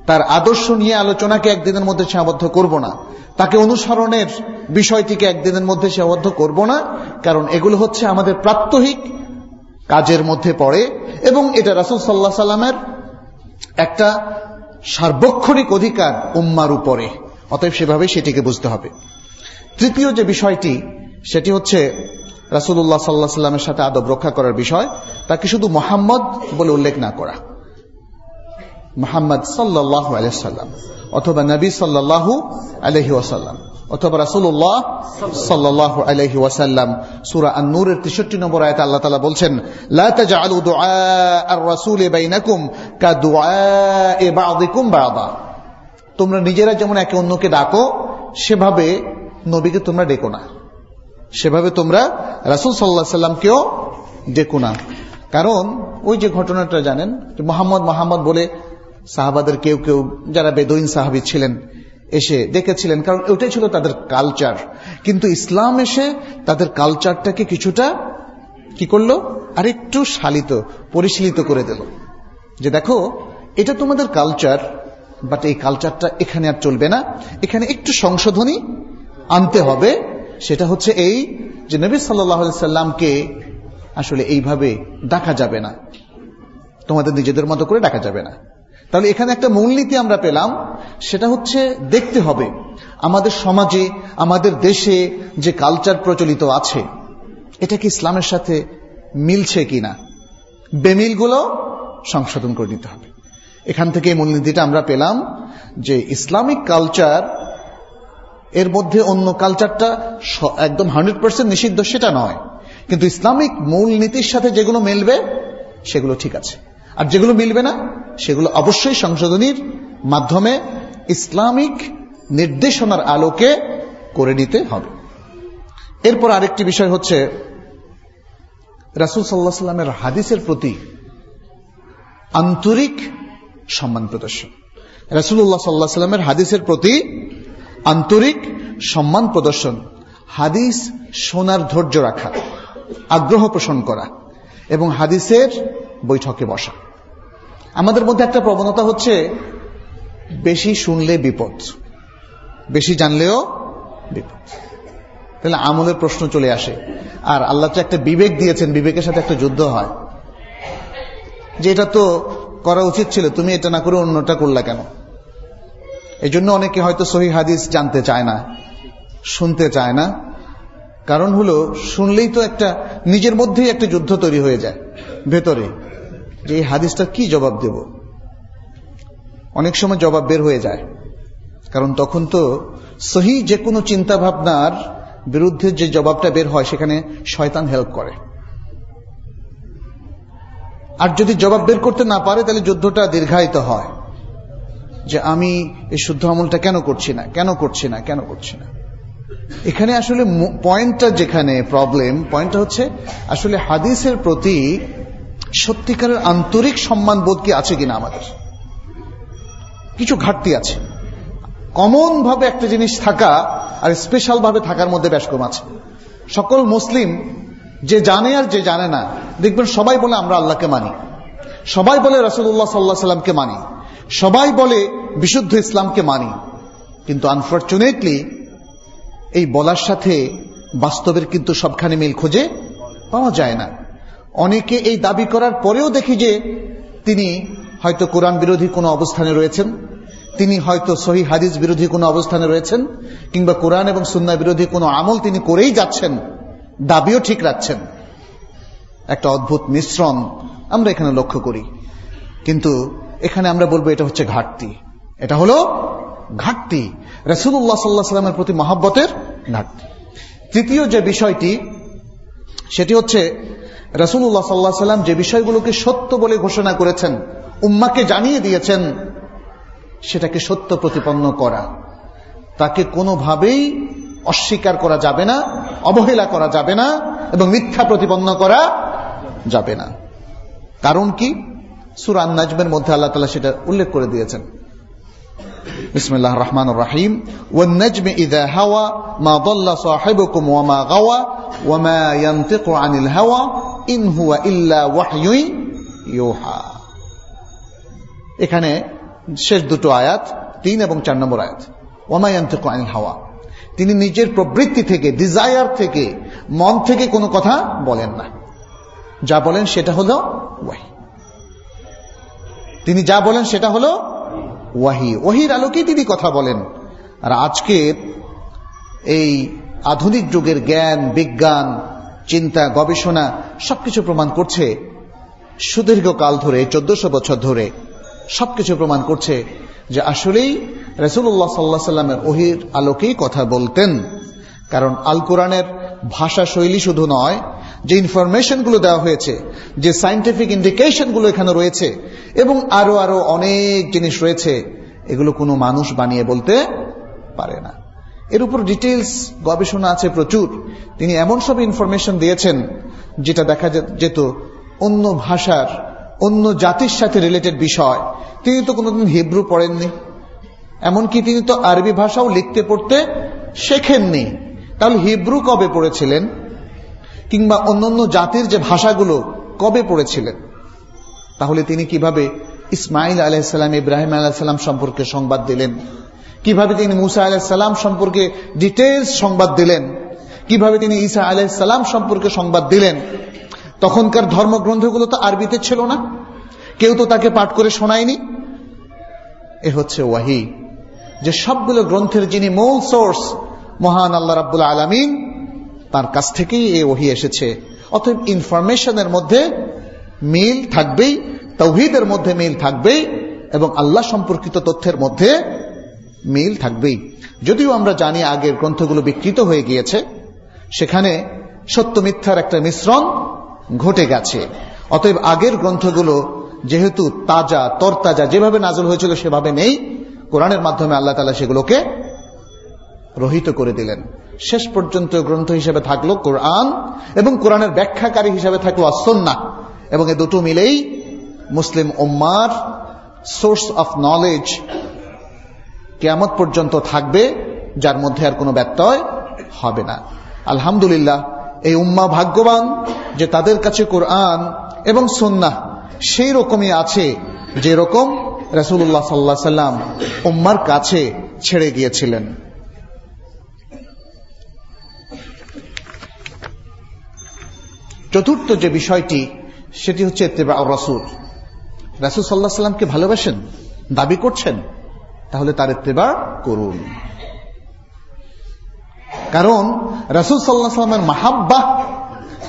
তার আদর্শ নিয়ে আলোচনাকে একদিনের মধ্যে সীমাবদ্ধ করব না। তাকে অনুসরণের বিষয়টিকে একদিনের মধ্যে সীমাবদ্ধ করব না, কারণ এগুলো হচ্ছে আমাদের প্রাত্যহিক কাজের মধ্যে পড়ে এবং এটা রাসুল সাল্লাহ সাল্লামের একটা সার্বক্ষণিক অধিকার উম্মার উপরে। অতএব সেভাবে সেটিকে বুঝতে হবে। তৃতীয় যে বিষয়টি, সেটি হচ্ছে রাসুল্লাহ সাল্লাহ সাল্লামের সাথে আদব রক্ষা করার বিষয়। তাকে শুধু মোহাম্মদ বলে উল্লেখ না করা। মোহাম্মদ সাল্লাহ আলহাম অথবা নবী সাল্লাহু আলহি ওয়াসাল্লাম, অথবা রাসুল্লাহ সাল্লাহ আলহি ওয়াসাল্লাম। সুরা আন্নুরের তেষট্টি নম্বর আয়ত আল্লাহ তালা বলছেন, লা তাজআলু দুআ আর-রাসূল বাইনাকুম কা বা'দা। তোমরা নিজেরা যেমন একে অন্যকে ডাকো, সেভাবে নবীকে তোমরা ডেকো না। সেভাবে তোমরা রাসুল সাল্লাহ সাল্লামকেও ডেকো না। কারণ ওই যে ঘটনাটা জানেন মোহাম্মদ মোহাম্মদ বলে সাহাবাদের কেউ কেউ যারা বেদইন সাহাবি ছিলেন এসে ডেকেছিলেন কারণ ওটাই ছিল তাদের কালচার কিন্তু ইসলাম এসে তাদের কালচারটাকে কিছুটা কি করল? আরেকটু শালিত, পরিশীলিত করে দিল। যে দেখো, এটা তোমাদের কালচার বাট এই কালচারটা এখানে আর চলবে না। এখানে একটু সংশোধনী আনতে হবে। সেটা হচ্ছে এই যে নবী সাল্লাহ সাল্লামকে আসলে এইভাবে ডাকা যাবে না। তোমাদের নিজেদের মতো করে ডাকা যাবে না। তাহলে এখানে একটা মূলনীতি আমরা পেলাম, সেটা হচ্ছে দেখতে হবে আমাদের সমাজে, আমাদের দেশে যে কালচার প্রচলিত আছে, এটা কি ইসলামের সাথে মিলছে কিনা? বেমিলগুলো সংশোধন করে নিতে হবে। এখান থেকে এই মূলনীতিটা আমরা পেলাম যে ইসলামিক কালচার এর মধ্যে অন্য কালচারটা একদম হান্ড্রেড পার্সেন্ট নিষিদ্ধ সেটা নয়। কিন্তু ইসলামিক মূলনীতির সাথে যেগুলো মিলবে, সেগুলো ঠিক আছে। আর যেগুলো মিলবে না সেগুলো অবশ্যই সংশোধনীর মাধ্যমে ইসলামিক নির্দেশনার আলোকে করে নিতে হবে। এরপর আরেকটি বিষয় হচ্ছে, রাসুল সাল্লাহ সাল্লামের হাদিসের প্রতি আন্তরিক সম্মান প্রদর্শন। রাসুল্লাহ সাল্লাহ সাল্লামের হাদিসের প্রতি আন্তরিক সম্মান প্রদর্শন, হাদিস শোনার ধৈর্য রাখা, আগ্রহ পোষণ করা এবং হাদিসের বৈঠকে বসা। আমাদের মধ্যে একটা প্রবণতা হচ্ছে বেশি শুনলে বিপদ, বেশি জানলেও বিপদ। তাহলে আমলের প্রশ্ন চলে আসে। আর আল্লাহ তো একটা বিবেক দিয়েছেন, বিবেকের সাথে একটা যুদ্ধ হয়। যে এটা তো করা উচিত ছিল, তুমি এটা না করে অন্যটা করলা কেন? এই জন্য অনেকে হয়তো সহি হাদিস জানতে চায় না, শুনতে চায় না। কারণ হলো, শুনলেই তো একটা, নিজের মধ্যেই একটা যুদ্ধ তৈরি হয়ে যায়, ভেতরে। যে এই হাদিসটা কি জবাব দেব? অনেক সময় জবাব বের হয়ে যায়। কারণ তখন তো সহি যে কোনো চিন্তা ভাবনার বিরুদ্ধে যে জবাবটা বের হয়, সেখানে শয়তান হেল্প করে। আর যদি জবাব বের করতে না পারে, তাহলে যুদ্ধটা দীর্ঘায়িত হয়। যে আমি এই শুদ্ধ আমলটা কেন করছি না? কেন করছি না? কেন করছি না? এখানে আসলে পয়েন্টটা যেখানে প্রবলেম পয়েন্টটা হচ্ছে আসলে হাদিসের প্রতি সত্যিকারের আন্তরিক সম্মান বোধ কি আছে কিনা আমাদের? কিছু ঘাটতি আছে। কমন ভাবে একটা জিনিস থাকা আর স্পেশাল ভাবে থাকার মধ্যে বেশ কম আছে। সকল মুসলিম যে জানে আর যে জানে না, দেখবেন সবাই বলে আমরা আল্লাহকে মানি। সবাই বলে রসুল্লাহ সাল্লাহ সাল্লামকে মানি। সবাই বলে বিশুদ্ধ ইসলামকে মানি। কিন্তু আনফর্চুনেটলি এই বলার সাথে বাস্তবের কিন্তু সবখানে মিল খুঁজে পাওয়া যায় না। অনেকে এই দাবি করার পরেও দেখি যে তিনি হয়তো কোরআন বিরোধী কোনো অবস্থানে রয়েছেন, তিনি হয়তো সহি হাদিস বিরোধী কোনো অবস্থানে রয়েছেন, কিংবা কোরআন এবং সুন্না বিরোধী কোনো আমল তিনি করেই যাচ্ছেন, দাবিও ঠিক রাখছেন। একটা অদ্ভুত মিশ্রণ আমরা এখানে লক্ষ্য করি। কিন্তু এখানে আমরা বলব এটা হচ্ছে ঘাটতি। এটা হলো ঘাটতি। রসুল্লাহ সাল্লাহ সাল্লামের প্রতি মহাব্বতের ঘাটতি। তৃতীয় যে বিষয়টি, সেটি হচ্ছে রসুল্লাহ সাল্লাহ সাল্লাম যে বিষয়গুলোকে সত্য বলে ঘোষণা করেছেন উম্মাকে জানিয়ে দিয়েছেন সেটাকে সত্য প্রতিপন্ন করা তাকে কোনোভাবেই অস্বীকার করা যাবে না অবহেলা করা যাবে না এবং মিথ্যা প্রতিপন্ন করা যাবে না কারণ কি সুরান নাজমের মধ্যে আল্লাহ তালা সেটা উল্লেখ করে দিয়েছেন بسم الله الرحمن الرحيم والنجم إذا هوى ما ضل صاحبكم وما غوى وما ينطق عن الهوى এখানে শেষ দুটো আয়াত, তিন এবং চার নম্বর আয়াত। ওমায়ন্তিক আইন হাওয়া। তিনি নিজের প্রবৃত্তি থেকে ডিজায়ার থেকে, মন থেকে কোনো কথা বলেন না। যা বলেন সেটা হলো ওয়াহি। তিনি যা বলেন সেটা হলো ওয়াহি। ওহির আলোকেই তিনি কথা বলেন। আর আজকের এই আধুনিক যুগের জ্ঞান, বিজ্ঞান চিন্তা, গবেষণা সবকিছু প্রমাণ করছে সুদীর্ঘ কাল ধরে, চোদ্দশো বছর ধরে। সবকিছু প্রমাণ করছে যে আসলেই রসুল্লাহ সাল্লাহ সাল্লামের ওহির আলোকেই কথা বলতেন। কারণ আল কোরআনের ভাষা শৈলী শুধু নয়, যে ইনফরমেশনগুলো দেওয়া হয়েছে, যে সাইন্টিফিক ইন্ডিকেশনগুলো এখানে রয়েছে, এবং আরও আরও অনেক জিনিস রয়েছে, এগুলো কোনো মানুষ বানিয়ে বলতে পারে না। এর উপর ডিটেলস গবেষণা আছে প্রচুর। তিনি এমন সব ইনফরমেশন দিয়েছেন যেটা দেখা যেত অন্য ভাষার, অন্য জাতির সাথে রিলেটেড বিষয়। তিনি তো কোনোদিন হিব্রু পড়েননি। এমনকি তিনি তো আরবি ভাষাও লিখতে পড়তে শেখেননি। তাহলে হিব্রু কবে পড়েছিলেন? কিংবা অন্যান্য জাতির যে ভাষাগুলো কবে পড়েছিলেন? তাহলে তিনি কীভাবে ইসমাইল আলাইসাল্লাম ইব্রাহিম আলাইসাল্লাম সম্পর্কে সংবাদ দিলেন? কীভাবে তিনি মুসা আলাইসাল্লাম সম্পর্কে ডিটেলস সংবাদ দিলেন? কীভাবে তিনি ঈসা আলাইসাল্লাম সম্পর্কে সংবাদ দিলেন? তখনকার ধর্মগ্রন্থগুলো তো আরবিতে ছিল না। কেউ তো তাকে পাঠ করে শোনায়নি। এ হচ্ছে ওয়াহি, যে সবগুলো গ্রন্থের যিনি মূল সোর্স মহান আল্লাহ রাব্বুল আলমিন, তার কাছ থেকেই এই ওহি এসেছে। অতএব ইনফরমেশনের মধ্যে মিল থাকবেই, তৌহিদের মধ্যে মিল থাকবেই, এবং আল্লাহ সম্পর্কিত তথ্যের মধ্যে মিল থাকবেই। যদিও আমরা জানি আগের গ্রন্থগুলো বিকৃত হয়ে গিয়েছে, সেখানে সত্য মিথ্যার একটা মিশ্রণ ঘটে গেছে। অতএব আগের গ্রন্থগুলো যেহেতু তাজা, তরতাজা, যেভাবে নাজল হয়েছিল সেভাবে নেই, কোরআনের মাধ্যমে আল্লাহ তালা সেগুলোকে রহিত করে দিলেন। শেষ পর্যন্ত গ্রন্থ হিসেবে থাকল কোরআন এবং কোরআনের ব্যাখ্যাকারী হিসেবে থাকল আসন্না এবং এ দুটো মিলেই মুসলিম ওম্মার সোর্স অফ নলেজ কেয়ামত পর্যন্ত থাকবে, যার মধ্যে আর কোনো ব্যত্যয় হবে না। আলহামদুলিল্লাহ, এই উম্মা ভাগ্যবান যে তাদের কাছে কোরআন এবং সন্না সেই রকমই আছে যে রকম রসুল্লাহ সাল্লা সাল্লাম উম্মার কাছে ছেড়ে গিয়েছিলেন। চতুর্থ যে বিষয়টি, সেটি হচ্ছে এত্তেবা রসুল। রাসুল সাল্লাহ সাল্লামকে ভালোবাসেন, দাবি করছেন। তাহলে তার এত্তেবা করুন। কারণ রাসুল সাল্লাহ সাল্লামের মাহাব্বা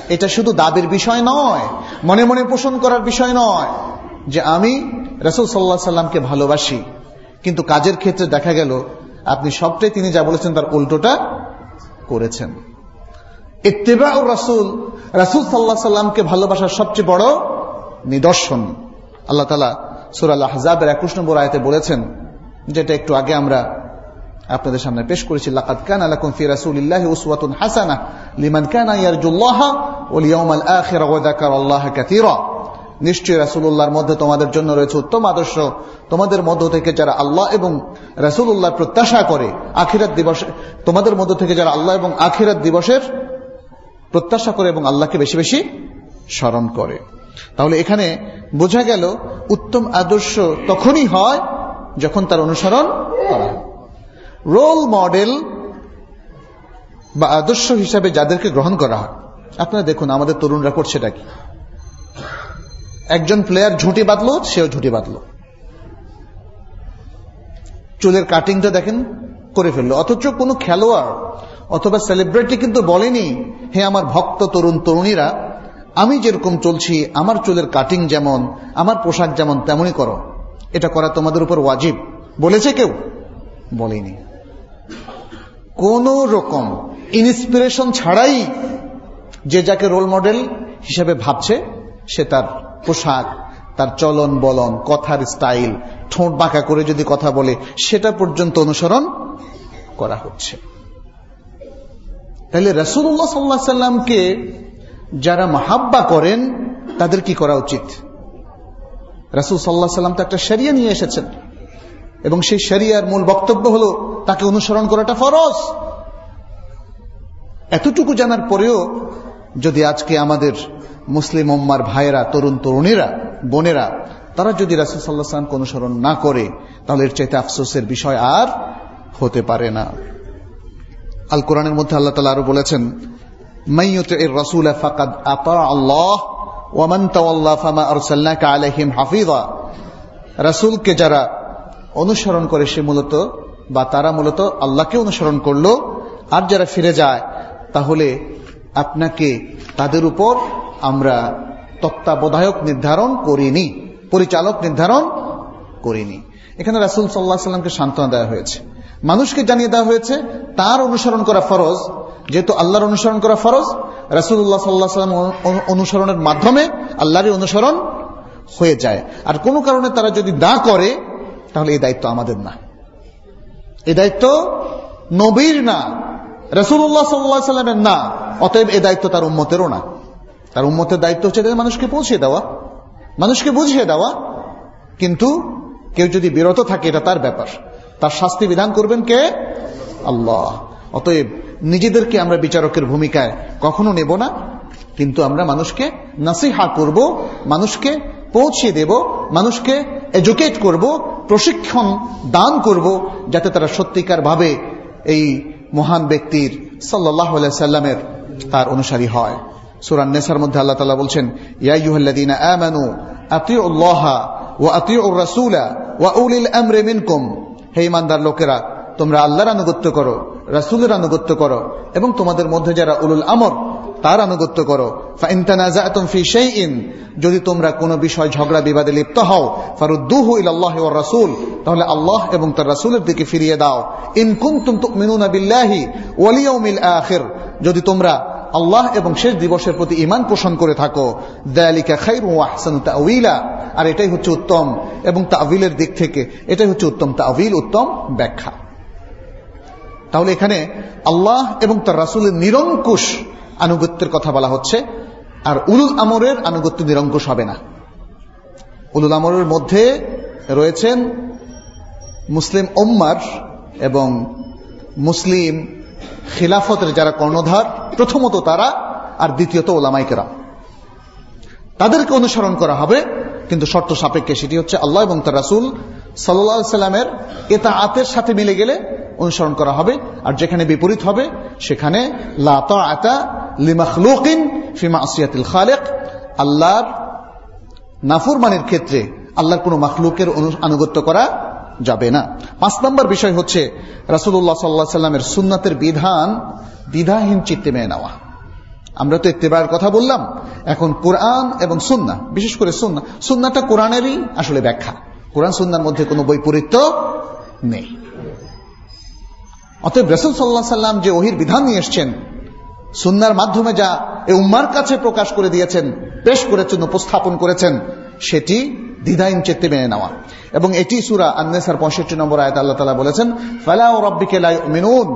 এটা শুধু দাবির বিষয় নয়, মনে মনে পোষণ করার বিষয় নয় যে আমি রাসুল সাল্লাহ সাল্লামকে ভালোবাসি। কিন্তু কাজের ক্ষেত্রে দেখা গেল, আপনি সবটাই তিনি যা বলেছেন তার উল্টোটা করেছেন। ইত্তেবা ও রাসুল রাসুল সাল্লাহ সাল্লামকে ভালোবাসার সবচেয়ে বড় নিদর্শন। আল্লাহ তালা সুরাল হাজাবের একুশ নম্বর আয়তে বলেছেন যেটা একটু আগে আমরা আপনাদের সামনে পেশ করেছি, লাকাদ কান আলাকুম ফি রাসূলিল্লাহি উসওয়াতুন হাসানাহ লিমান কানা ইয়ারজুল্লাহ ওয়াল ইয়াউমাল আখির ওয়া যাকারাল্লাহ কাসীরা। নিশ্চয়ই রাসূলুল্লাহর মধ্যে তোমাদের জন্য রয়েছে উত্তম আদর্শ। তোমাদের মধ্য থেকে যারা আল্লাহ এবং রাসূলুল্লাহর প্রত্যাশা করে আখিরাত দিবস, তোমাদের মধ্য থেকে যারা আল্লাহ এবং আখিরাত দিবসের প্রত্যাশা করে এবং আল্লাহকে বেশি বেশি স্মরণ করে। তাহলে এখানে বোঝা গেল, উত্তম আদর্শ তখনই হয় যখন তার অনুসরণ করা রোল মডেল বা আদর্শ হিসাবে যাদেরকে গ্রহণ করা হয়, আপনারা দেখুন আমাদের তরুণরা করছে এটা কি। একজন প্লেয়ার ঝুঁটি বাঁধলো, সেও ঝুঁটি বাঁধলো। চুলের কাটিংটা দেখেন, করে ফেলল। অথচ কোনো খেলোয়াড় অথবা সেলিব্রিটি কিন্তু বলেনি, হে আমার ভক্ত তরুণ তরুণীরা, আমি যেরকম চলছি, আমার চুলের কাটিং যেমন, আমার পোশাক যেমন, তেমনই করো। এটা করা তোমাদের উপর ওয়াজিব। বলেছে কেউ? বলেনি। কোন রকম ইন্সপিরেশন ছাড়াই যে যাকে রোল মডেল হিসেবে ভাবছে, সে তার পোশাক, তার চলন বলন, কথার স্টাইল ঠোঁট বাঁকা করে যদি কথা বলে, সেটা পর্যন্ত অনুসরণ করা হচ্ছে। তাহলে রসুল্লাহ সাল্লাহ সাল্লামকে যারা মাহাব্বা করেন, তাদের কি করা উচিত? রাসুল সাল্লাহ সাল্লাম তো একটা শরিয়া নিয়ে এসেছেন। এবং সেই শরিয়ার মূল বক্তব্য হলো, তাকে অনুসরণ করাটা ফরজ। এতটুকু জানার পরেও, যদি আজকে আমাদের মুসলিম উম্মার ভাইয়েরা, তরুণ তরুণীরা, বোনেরা, তারা যদি রাসুল সাল্লাহ সাল্লামকে অনুসরণ না করে, তাহলে এর চাইতে আফসোসের বিষয় আর হতে পারে না। আল কোরআনের মধ্যে আল্লাহ তালা আরও বলেছেন মাইয়ুত এর রসুল ফাকাদ আতা আল্লাহ ওয়ামান তাওয়াল্লাহ ফামা আরসালনাকা আলাইহিম হাফিযা রাসূলকে যারা অনুসরণ করে সে মূলত বা তারা মূলত আল্লাহকে অনুসরণ করল। আর যারা ফিরে যায়, তাহলে আপনাকে তাদের উপর আমরা তত্ত্বাবধায়ক নির্ধারণ করিনি, পরিচালক নির্ধারণ করিনি। এখানে রাসুল সাল্লাহ সাল্লামকে সান্ত্বনা দেওয়া হয়েছে। মানুষকে জানিয়ে দেওয়া হয়েছে, তার অনুসরণ করা ফরজ, যেহেতু আল্লাহর অনুসরণ করা ফরজ রাসুল্লাহ সাল্লাহ সাল্লাম অনুসরণের মাধ্যমে আল্লাহরই অনুসরণ হয়ে যায়। আর কোনো কারণে তারা যদি না করে, তাহলে এই দায়িত্ব আমাদের না। এই দায়িত্ব নবীর না রসুল্লাহ সাল্লাহ সাল্লামের না, অতএব এ দায়িত্ব তার উম্মতেরও না। তার উম্মতের দায়িত্ব হচ্ছে মানুষকে পৌঁছে দেওয়া, মানুষকে বুঝিয়ে দেওয়া। কিন্তু কেউ যদি বিরত থাকে, এটা তার ব্যাপার। তার শাস্তি বিধান করবেন কে? আল্লাহ। অতএব নিজেদেরকে আমরা বিচারকের ভূমিকায় কখনো নেব না, কিন্তু আমরা মানুষকে নাসিহা করব, মানুষকে পৌঁছে দেব, মানুষকে এডুকেট করব, প্রশিক্ষণ দান করব, যাতে তারা সত্যিকার ভাবে এই মহান ব্যক্তির সাল্লাহ সাল্লামের তার অনুসারী হয়। সুরান নেসার মধ্যে আল্লাহ তালা বলছেন ইয়াইয়ুহাল্লাযীনা আমানু আতিউল্লাহা ওয়া আতিউর রাসূলা ওয়া উলিল আমরি মিনকুম। হে ইমানদার লোকেরা, তোমরা আল্লাহর আনুগত্য করো, রাসূলের আনুগত্য করো, এবং তোমাদের মধ্যে যারা উলুল আমর, তার আনুগত্য করো। যদি তোমরা কোনো বিষয় ঝগড়া বিবাদে লিপ্ত হও, ফারুদ্দুহু রাসূল, তাহলে আল্লাহ এবং তার রাসূলের দিকে ফিরিয়ে দাও। ইন কুনতুম তুমিনুনা বিল্লাহি আখির, যদি তোমরা আল্লাহ এবং শেষ দিবসের প্রতি ইমান পোষণ করে থাকো। দালিকা খাইরু আহসানু তাউইলা আর এটাই হচ্ছে উত্তম এবং তাউইলের দিক থেকে এটাই হচ্ছে উত্তম তাউইল উত্তম ব্যাখ্যা। তাহলে এখানে আল্লাহ এবং তার রাসুলের নিরঙ্কুশ আনুগত্যের কথা বলা হচ্ছে। আর উলুল আমরের আনুগত্য নিরঙ্কুশ হবে না। উলুল আমরের মধ্যে রয়েছেন মুসলিম ওম্মার এবং মুসলিম খিলাফতের যারা কর্ণধার, প্রথমত তারা আর দ্বিতীয়ত ওলামাইকেরা তাদেরকে অনুসরণ করা হবে, কিন্তু শর্ত সাপেক্ষে সেটি হচ্ছে আল্লাহ এবং তার রাসুল সাল্লা সাল্লামের এটা আতের সাথে মিলে গেলে অনুসরণ করা হবে, আর যেখানে বিপরীত হবে সেখানে আসিয়াতিল খালেক, আল্লাহর নাফরমানের ক্ষেত্রে আল্লাহর কোনো মাখলুকের আনুগত্য করা যাবে না। পাঁচ নম্বর বিষয় হচ্ছে রাসুল্লাহ সাল্লাহ সাল্লামের সুন্নাতের বিধান দ্বিধাহীন চিত্তে মেনে নেওয়া। আমরা তো ইত্তেবার কথা বললাম, এখন কোরআন এবং সুন্না বিশেষ করে সুন্না সুন্নাটা কোরআনেরই আসলে ব্যাখ্যা। কোরআন সুন্নার মধ্যে কোনো বৈপরীত্য নেই। অতএব রসুল সাল্লাহ সাল্লাম যে ওহির বিধান নিয়ে এসছেন সুন্নার মাধ্যমে যা এই উম্মার কাছে প্রকাশ করে দিয়েছেন, পেশ করেছেন, উপস্থাপন করেছেন সেটি দ্বিধাইন চেতে মেনে নেওয়া। এবং এটি সুরা আন্নেসার পঁয়ষট্টি নম্বর আয়ত আল্লাহ তালা বলেছেন, ফালা ও রব্বিকে লা ইউমিনুন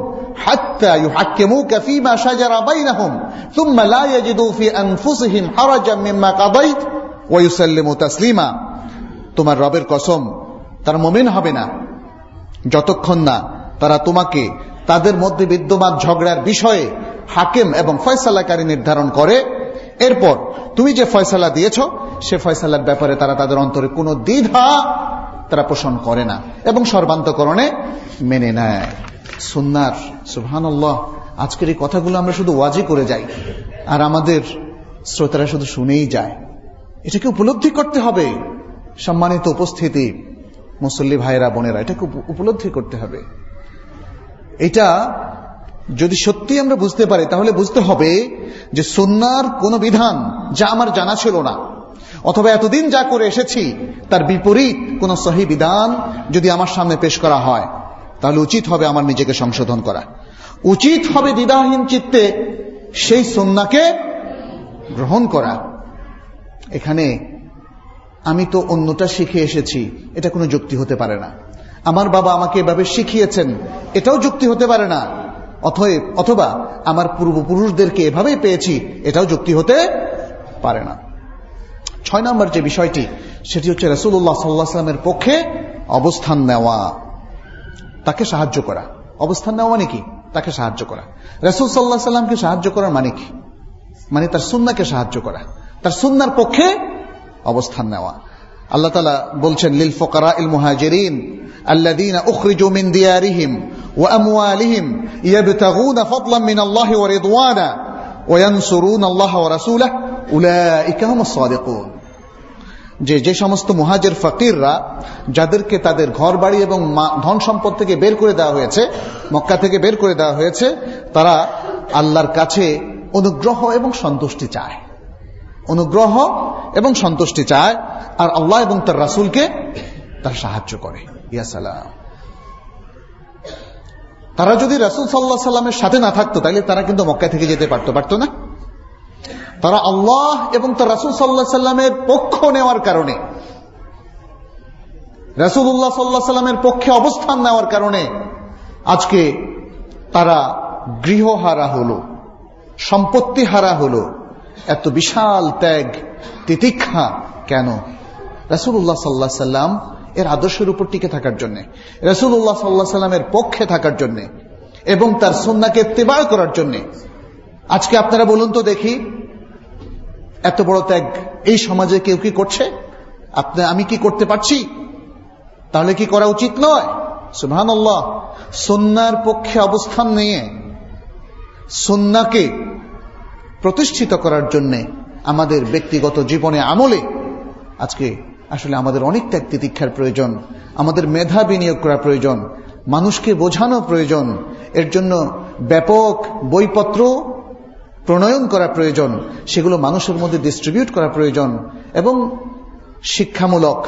হাত্তা ইউহাক্কিমুকা ফীমা শাজারা বাইনাহুম থুম্মা লা ইয়াজিদু ফি আনফুসিহিম হারাজাম মিম্মা কাদাইত ওয়া ইউসাল্লিমু তাসলিমা। তোমার রবের কসম, তারা মুমিন হবে না। যতক্ষণ না তারা তোমাকে তাদের মধ্যে বিদ্যমান ঝগড়ার বিষয়ে হাকিম এবং ফয়সালাকারী নির্ধারণ করে। এরপর তুমি যে ফয়সালা দিয়েছ সে ফয়সালার ব্যাপারে তারা তাদের অন্তরে কোনো দ্বিধা তারা পোষণ করে না এবং সর্বান্তকরণে মেনে নেয়। সুন্নার, সুবহানাল্লাহ, আজকের এই কথাগুলো আমরা শুধু ওয়াজি করে যাই, আর আমাদের শ্রোতারা শুধু শুনেই যায়। এটাকে উপলব্ধি করতে হবে। সম্মানিত উপস্থিতি, মুসল্লি ভাইয়েরা, বোনেরা, এটাকে উপলব্ধি করতে হবে। এটা যদি সত্যি আমরা বুঝতে পারি, তাহলে বুঝতে হবে যে সন্ন্যার কোন বিধান যা আমার জানা ছিল না। অথবা এতদিন যা করে এসেছি, তার বিপরীত কোন সহি বিধান যদি আমার সামনে পেশ করা হয়, তাহলে উচিত হবে আমার নিজেকে সংশোধন করা। উচিত হবে দ্বিধাহীন চিত্তে সেই সন্নাকে গ্রহণ করা। এখানে আমি তো অন্যটা শিখে এসেছি, এটা কোনো যুক্তি হতে পারে না। আমার বাবা আমাকে এভাবে শিখিয়েছেন, এটাও যুক্তি হতে পারে না। অথব আমার পূর্বপুরুষদেরকে এভাবেই পেয়েছি, এটাও যুক্তি হতে পারে না। ছয় নম্বর যে বিষয়টি সেটি হচ্ছে রসুল্লাহ সাল্লাহ সাল্লামের পক্ষে অবস্থান নেওয়া তাকে সাহায্য করা অবস্থান নেওয়া মানে কি তাকে সাহায্য করা রসুল সাল্লাহ সাল্লামকে সাহায্য করার মানে কি মানে তার সুন্নাকে সাহায্য করা তার সুন্নার পক্ষে অবস্থান নেওয়া আল্লাহ তালা বলছেন লিল ফকরা ইল মুহাজিরিন الذين أخرجوا من ديارهم وأموالهم يبتغون فضلا من الله ورضوانا وينصرون الله ورسوله যে যে সমস্ত মুহাজের ফকিররা যাদেরকে তাদের ঘর বাড়ি এবং ধন সম্পদ থেকে বের করে দেওয়া হয়েছে, মক্কা থেকে বের করে দেওয়া হয়েছে, তারা আল্লাহর কাছে অনুগ্রহ এবং সন্তুষ্টি চায়। অনুগ্রহ এবং সন্তুষ্টি চায় আর আল্লাহ এবং তার রাসুলকে তার সাহায্য করে। ইয়াসালাম তারা যদি রাসুল সাল্লাহ সাল্লামের সাথে না থাকতো, তাহলে তারা কিন্তু মক্কা থেকে যেতে পারতো পারতো না? তারা আল্লাহ এবং তার রাসুল সাল্লাহ সাল্লামের পক্ষ নেওয়ার কারণে। রাসুল্লাহ সাল্লাহ সাল্লামের পক্ষে অবস্থান নেওয়ার কারণে আজকে তারা গৃহহারা হল সম্পত্তি হারা হল। এত বিশাল ত্যাগ, তিতিক্ষা কেন? রাসুল্লাহ সাল্লাহ সাল্লাম এর আদর্শের উপর টিকে থাকার জন্য রসুল্লাহ সাল্লাহ সাল্লামের পক্ষে থাকার জন্য এবং তার সন্নাকে তেবার করার জন্য। আজকে আপনারা বলুন তো দেখি এত বড় ত্যাগ এই সমাজে কেউ কি করছে? আপনি, আমি কি করতে পারছি? তাহলে কি করা উচিত নয়? সুহান সন্ন্যার পক্ষে অবস্থান নিয়ে, সন্নাকে প্রতিষ্ঠিত করার জন্য আমাদের ব্যক্তিগত জীবনে আমলে আজকে আসলে আমাদের অনেক ত্যাগ তিতিক্ষার প্রয়োজন, আমাদের মেধা বিনিয়োগ করা প্রয়োজন, মানুষকে বোঝানো প্রয়োজন, এর জন্য ব্যাপক বইপত্র প্রণয়ন করা প্রয়োজন, সেগুলো মানুষের মধ্যে ডিস্ট্রিবিউট করা প্রয়োজন এবং শিক্ষামূলক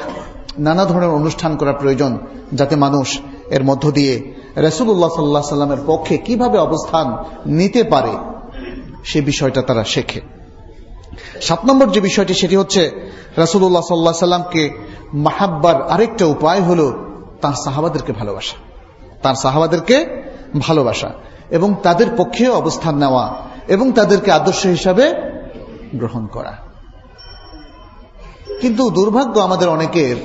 নানা ধরনের অনুষ্ঠান করা প্রয়োজন যাতে মানুষ এর মধ্য দিয়ে রসুল্লাহ সাল্লাহ সাল্লামের পক্ষে কীভাবে অবস্থান নিতে পারে, সে বিষয়টা তারা শেখে। সাত নম্বর যে বিষয়টি, সেটি হচ্ছে রাসুল্লাহ সাল্লাহ সাল্লামকে মাহাব্বার আরেকটা উপায় হলো তার সাহাবাদেরকে ভালোবাসা। তার সাহাবাদেরকে ভালোবাসা এবং তাদের পক্ষে অবস্থান নেওয়া এবং তাদেরকে আদর্শ হিসাবে গ্রহণ করা। কিন্তু দুর্ভাগ্য আমাদের অনেকের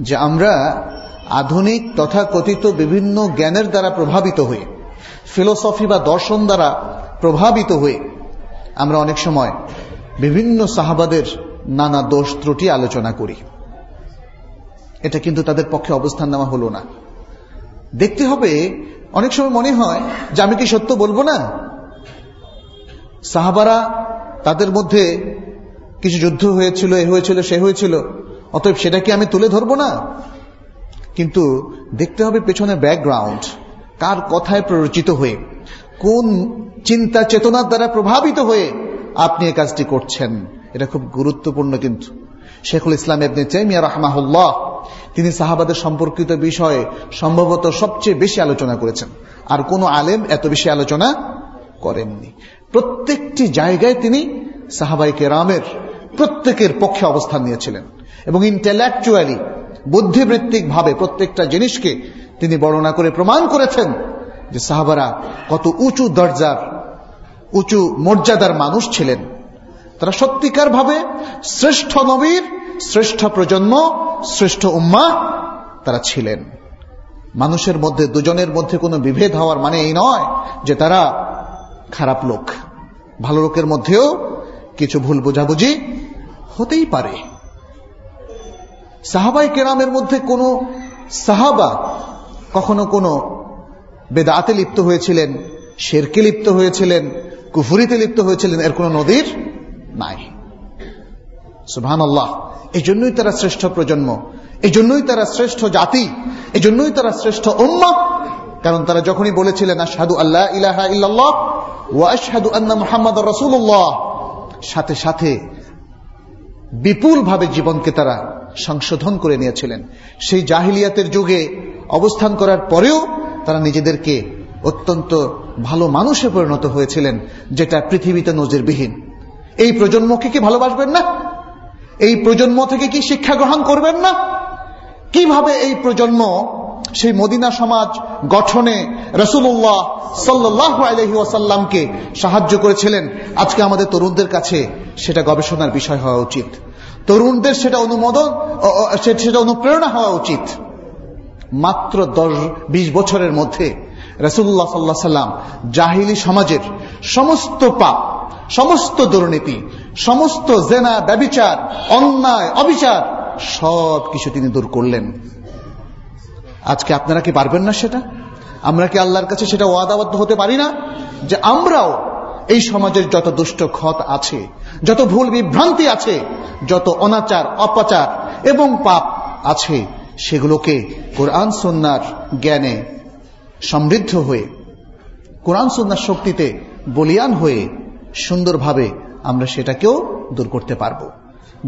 যে আমরা আধুনিক তথা কথিত বিভিন্ন জ্ঞানের দ্বারা প্রভাবিত হয়ে ফিলোসফি বা দর্শন দ্বারা প্রভাবিত হয়ে আমরা অনেক সময় বিভিন্ন সাহাবাদের নানা দোষ ত্রুটি আলোচনা করি। এটা কিন্তু তাদের পক্ষে অবস্থান নেওয়া হলো না। দেখতে হবে, অনেক সময় মনে হয় যে আমি কি সত্য বলব না? সাহাবারা তাদের মধ্যে কিছু যুদ্ধ হয়েছিল, এ হয়েছিল, সে হয়েছিল। অতএব সেটা কি আমি তুলে ধরবো না। কিন্তু দেখতে হবে পেছনে ব্যাকগ্রাউন্ড কার কথায় প্ররোচিত হয়ে, কোন চিন্তা চেতনার দ্বারা প্রভাবিত হয়ে আপনি এই কাজটি করছেন। এটা খুব গুরুত্বপূর্ণ কিন্তু। শেখুল ইসলাম এবনে চেমিয়া রহমাহুল্লাহ, তিনি সাহাবাদের সম্পর্কিত বিষয়ে সম্ভবত সবচেয়ে বেশি আলোচনা করেছেন। আর কোনো আলেম এত বেশি আলোচনা করেননি। প্রত্যেকটি জায়গায় তিনি সাহাবাই কেরামের প্রত্যেকের পক্ষে অবস্থান নিয়েছিলেন এবং ইন্টেলেকচুয়ালি বুদ্ধিবৃত্তিক ভাবে প্রত্যেকটা জিনিসকে তিনি বর্ণনা করে প্রমাণ করেছেন যে সাহাবারা কত উঁচু দরজার, উঁচু মর্যাদার মানুষ ছিলেন। তারা সত্যিকার ভাবে শ্রেষ্ঠ নবীর, শ্রেষ্ঠ প্রজন্ম, শ্রেষ্ঠ উম্মা তারা ছিলেন। মানুষের মধ্যে, দুজনের মধ্যে কোনো বিভেদ হওয়ার মানে এই নয় যে তারা খারাপ লোক। ভালো লোকের মধ্যেও কিছু ভুল বোঝাবুঝি হতেই পারে। সাহাবাই কেরামের মধ্যে কোনো সাহাবা কখনো কোনো বেদাতে লিপ্ত হয়েছিলেন, শেরকে লিপ্ত হয়েছিলেন, কুফুরিতে লিপ্ত হয়েছিলেন, এর কোনো নদীর নাই। সুবহান আল্লাহ এই জন্যই তারা শ্রেষ্ঠ প্রজন্ম এই জন্যই তারা শ্রেষ্ঠ জাতি এই জন্যই তারা শ্রেষ্ঠ উম্মা। কারণ তারা যখনই বলেছিলেন, আশহাদু আল্লাহ ইলাহা ইল্লাল্লাহ ওয়া আশহাদু আন্না সাথে সাথে বিপুল ভাবে জীবনকে তারা সংশোধন করে নিয়েছিলেন। সেই জাহিলিয়াতের যুগে অবস্থান করার পরেও তারা নিজেদেরকে অত্যন্ত ভালো মানুষে পরিণত হয়েছিলেন, যেটা পৃথিবীতে নজিরবিহীন। এই প্রজন্মকে কি ভালোবাসবেন না? এই প্রজন্ম থেকে কি শিক্ষা গ্রহণ করবেন না? কীভাবে এই প্রজন্ম সেই মদিনা সমাজ গঠনে রসুল্লাহ সাল্লাহ আলহি ওয়াসাল্লামকে সাহায্য করেছিলেন। আজকে আমাদের তরুণদের কাছে সেটা গবেষণার বিষয় হওয়া উচিত। তরুণদের সেটা অনুমোদন সেটা অনুপ্রেরণা হওয়া উচিত। মাত্র দশ, বিশ বছরের মধ্যে রসুল্লাহ সাল্লাহ সাল্লাম জাহিলি সমাজের সমস্ত পাপ, সমস্ত দুর্নীতি, সমস্ত জেনা, ব্যবিচার, অন্যায়, অবিচার সব কিছু তিনি দূর করলেন। আজকে আপনারা কি পারবেন না সেটা? আমরা কি আল্লাহর কাছে সেটা ওয়াদাবদ্ধ হতে পারি না? যে আমরাও এই সমাজের যত দুষ্ট ক্ষত আছে, যত ভুল বিভ্রান্তি আছে, যত অনাচার, অপাচার এবং পাপ আছে, সেগুলোকে কোরআন সন্ন্যার জ্ঞানে সমৃদ্ধ হয়ে, কোরআন সন্ন্যার শক্তিতে বলিয়ান হয়ে সুন্দরভাবে আমরা সেটাকেও দূর করতে পারব।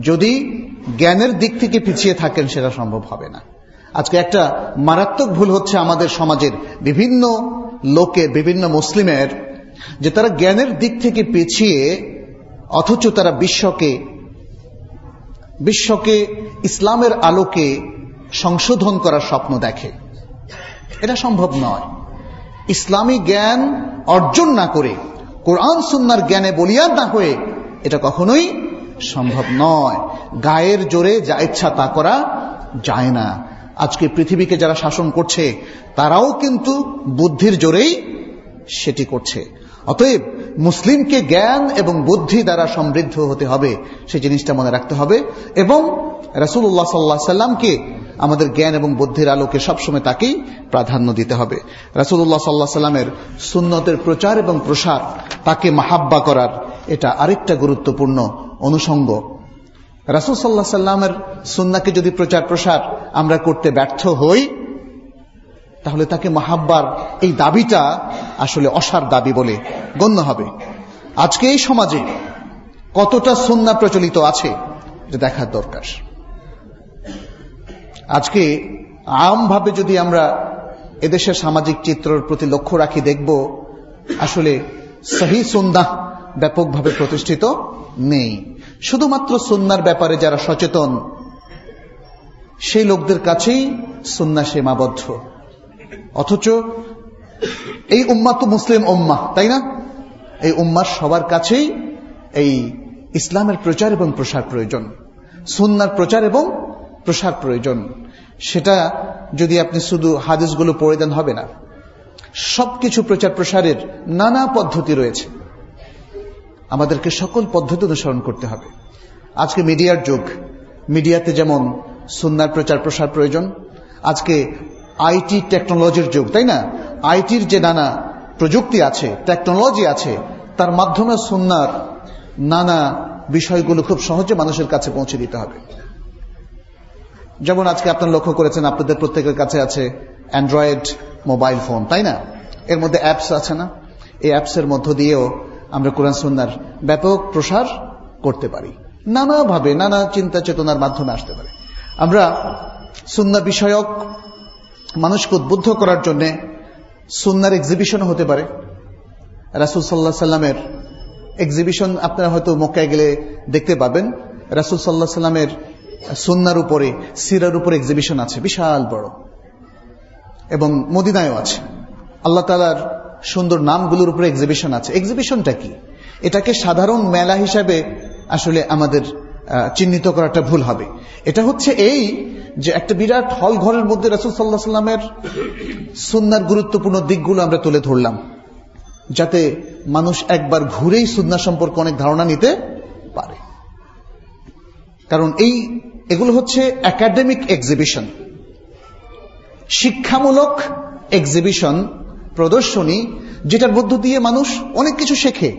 যদি জ্ঞানের দিক থেকে পিছিয়ে থাকেন, সেটা সম্ভব হবে না। আজকে একটা মারাত্মক ভুল হচ্ছে আমাদের সমাজের বিভিন্ন লোকের, বিভিন্ন মুসলিমের, যে তারা জ্ঞানের দিক থেকে পিছিয়ে, অথচ তারা বিশ্বকে বিশ্বকে, ইসলামের আলোকে সংশোধন করার স্বপ্ন দেখে। এটা সম্ভব নয়। ইসলামী জ্ঞান অর্জন না করে, কোরআন সুন্নার জ্ঞানে বলিয়ান না হয়ে এটা কখনোই সম্ভব নয়। গায়ের জোরে যা ইচ্ছা তা করা যায় না। আজকে পৃথিবীকে যারা শাসন করছে, তারাও কিন্তু বুদ্ধির জোরেই সেটি করছে। অতএব মুসলিমকে জ্ঞান এবং বুদ্ধি দ্বারা সমৃদ্ধ হতে হবে সেই জিনিসটা মনে রাখতে হবে এবং রাসুল্লাহ সাল্লাহ সাল্লামকে আমাদের জ্ঞান এবং বুদ্ধির আলোকে সবসময় তাকেই প্রাধান্য দিতে হবে। রাসুল্লাহ সাল্লাহ সাল্লামের সুন্নতের প্রচার এবং প্রসার তাকে মাহাব্বা করার এটা আরেকটা গুরুত্বপূর্ণ অনুষঙ্গ। রাসুল সাল্লাহ সাল্লামের সুন্নাকে যদি প্রচার প্রসার আমরা করতে ব্যর্থ হই, তাহলে তাকে মাহাব্বার এই দাবিটা আসলে অসার দাবি বলে গণ্য হবে। আজকে এই সমাজে কতটা সুন্না প্রচলিত আছে, এটা দেখার দরকার। আজকে আমভাবে যদি আমরা এদেশের সামাজিক চিত্রর প্রতি লক্ষ্য রাখি, দেখব আসলে সহি সুন্না ব্যাপকভাবে প্রতিষ্ঠিত নেই। শুধুমাত্র সুন্নার ব্যাপারে যারা সচেতন, সেই লোকদের কাছেই সুন্না সীমাবদ্ধ। অথচ এই উম্মা তো মুসলিম উম্মা তাই না? এই উম্মার সবার কাছেই এই ইসলামের প্রচার এবং প্রসার প্রয়োজন, সুন্নার প্রচার এবং প্রসার প্রয়োজন। সেটা যদি আপনি শুধু হাদিসগুলো পড়ে দেন, হবে না। সবকিছু প্রচার প্রসারের নানা পদ্ধতি রয়েছে। আমাদেরকে সকল পদ্ধতি অনুসরণ করতে হবে। আজকে মিডিয়ার যুগ। মিডিয়াতে যেমন সুন্নার প্রচার প্রসার প্রয়োজন, আজকে আইটি টেকনোলজির যুগ, তাই না? আইটির যে নানা প্রযুক্তি আছে, টেকনোলজি আছে, তার মাধ্যমে সুন্নার নানা বিষয়গুলো খুব সহজে মানুষের কাছে পৌঁছে দিতে হবে। যেমন আজকে আপনারা লক্ষ্য করেছেন, আপনাদের প্রত্যেকের কাছে আছে অ্যান্ড্রয়েড মোবাইল ফোন, তাই না? এর মধ্যে অ্যাপস আছে না? এই অ্যাপসের মধ্য দিয়েও আমরা কোরআন সুন্নার ব্যাপক প্রসার করতে পারি। নানাভাবে নানা চিন্তা চেতনার মাধ্যমে আসতে পারে। আমরা সুন্না বিষয়ক মানুষকে উদ্বুদ্ধ করার জন্য সুন্নার এক্সিবিশন হতে পারে। রাসুল সাল্লাহ সাল্লামের এক্সিবিশন আপনারা হয়তো মক্কায় গেলে দেখতে পাবেন। রাসুল সাল্লাহ সাল্লামের সুন্নার উপরে, সিরার উপরে এক্সিবিশন আছে, বিশাল বড়। এবং মদিনায়ও আছে। আল্লাহ তালার সুন্দর নামগুলোর উপরে এক্সিবিশন আছে। এক্সিবিশনটা কি? এটাকে সাধারণ মেলা হিসাবে আসলে আমাদের চিহ্নিত করাটা ভুল হবে। এটা হচ্ছে এই যে একটা বিরাট হল ঘরের মধ্যে রাসুল সাল্লাহ সাল্লামের সুন্নার গুরুত্বপূর্ণ দিকগুলো আমরা তুলে ধরলাম। যাতে মানুষ একবার ঘুরেই সুন্না সম্পর্কে অনেক ধারণা নিতে পারে। কারণ এই, এগুলো হচ্ছে একাডেমিক এক্সিবিশন শিক্ষামূলক এক্সিবিশন প্রদর্শনী, যেটার মধ্য দিয়ে মানুষ অনেক কিছু শেখে।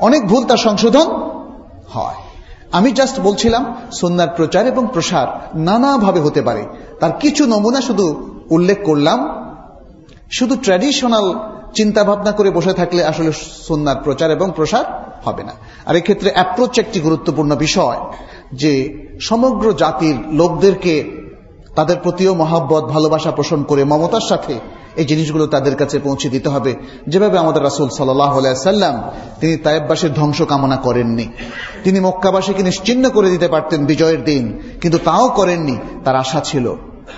অনেক ভুল তার সংশোধন হয়। আমি জাস্ট বলছিলাম, সন্ন্যার প্রচার এবং প্রসার নানাভাবে হতে পারে। তার কিছু নমুনা শুধু উল্লেখ করলাম। শুধু ট্র্যাডিশনাল চিন্তা ভাবনা করে বসে থাকলে আসলে সন্ন্যার প্রচার এবং প্রসার হবে না। আর এক্ষেত্রে অ্যাপ্রোচ একটি গুরুত্বপূর্ণ বিষয়, যে সমগ্র জাতির লোকদেরকে তাদের প্রতিও মহাব্বত, ভালোবাসা পোষণ করে মমতার সাথে এই জিনিসগুলো তাদের কাছে পৌঁছে দিতে হবে। যেভাবে আমাদের রাসুল সাল্লাম তিনি তায়েববাসীর ধ্বংস কামনা করেননি। তিনি মক্কাবাসীকে নিশ্চিন্ন করে দিতে পারতেন বিজয়ের দিন, কিন্তু তাও করেননি, তার আশা ছিল।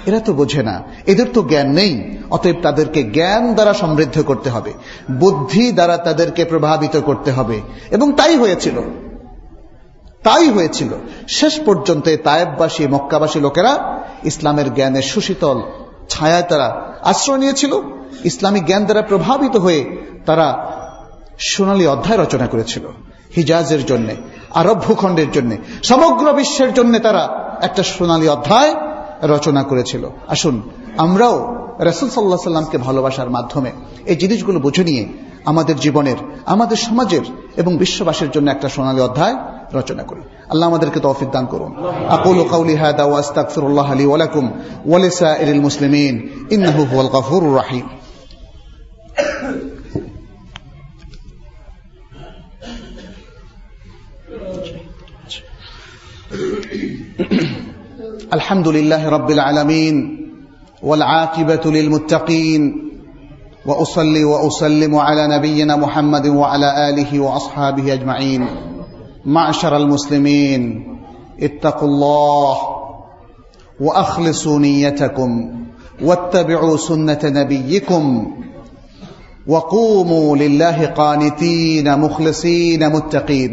এরা তো বোঝে না, এদের তো জ্ঞান নেই, অতএব তাদেরকে জ্ঞান দ্বারা সমৃদ্ধ করতে হবে, বুদ্ধি দ্বারা তাদেরকে প্রভাবিত করতে হবে। এবং তাই হয়েছিল। তাই হয়েছিল। শেষ পর্যন্ত তায়েববাসী, মক্কাবাসী লোকেরা ইসলামের জ্ঞানের সুশীতল ছায়ায় তারা আশ্রয় নিয়েছিল। ইসলামিক জ্ঞান দ্বারা প্রভাবিত হয়ে তারা সোনালী অধ্যায় রচনা করেছিল, হিজাজের জন্য আরব ভূখণ্ডের জন্য, সমগ্র বিশ্বের জন্য তারা একটা সোনালী অধ্যায় রচনা করেছিল। আসুন, আমরাও রসুল সাল্লাহ সাল্লামকে ভালোবাসার মাধ্যমে এই জিনিসগুলো বুঝে নিয়ে আমাদের জীবনের, আমাদের সমাজের এবং বিশ্ববাসীর জন্য একটা সোনালী অধ্যায় রচনা করি আল্লাহ আমাদেরকে তৌফিক দান করুন আকুল কাউলি হাদা ওয়া আস্তাগফিরুল্লাহ লি ওয়া লাকুম ওয়া লিসাইরিল মুসলিমিন ইন্নাহু হুয়াল গফুরুর রাহিম الحمد لله رب العالمين والعاقبة للمتقين وأصلي وأسلم على نبينا محمد وعلى آله وأصحابه أجمعين معشر المسلمين اتقوا الله وأخلصوا نيتكم واتبعوا سنة نبيكم وقوموا لله قانتين مخلصين متقين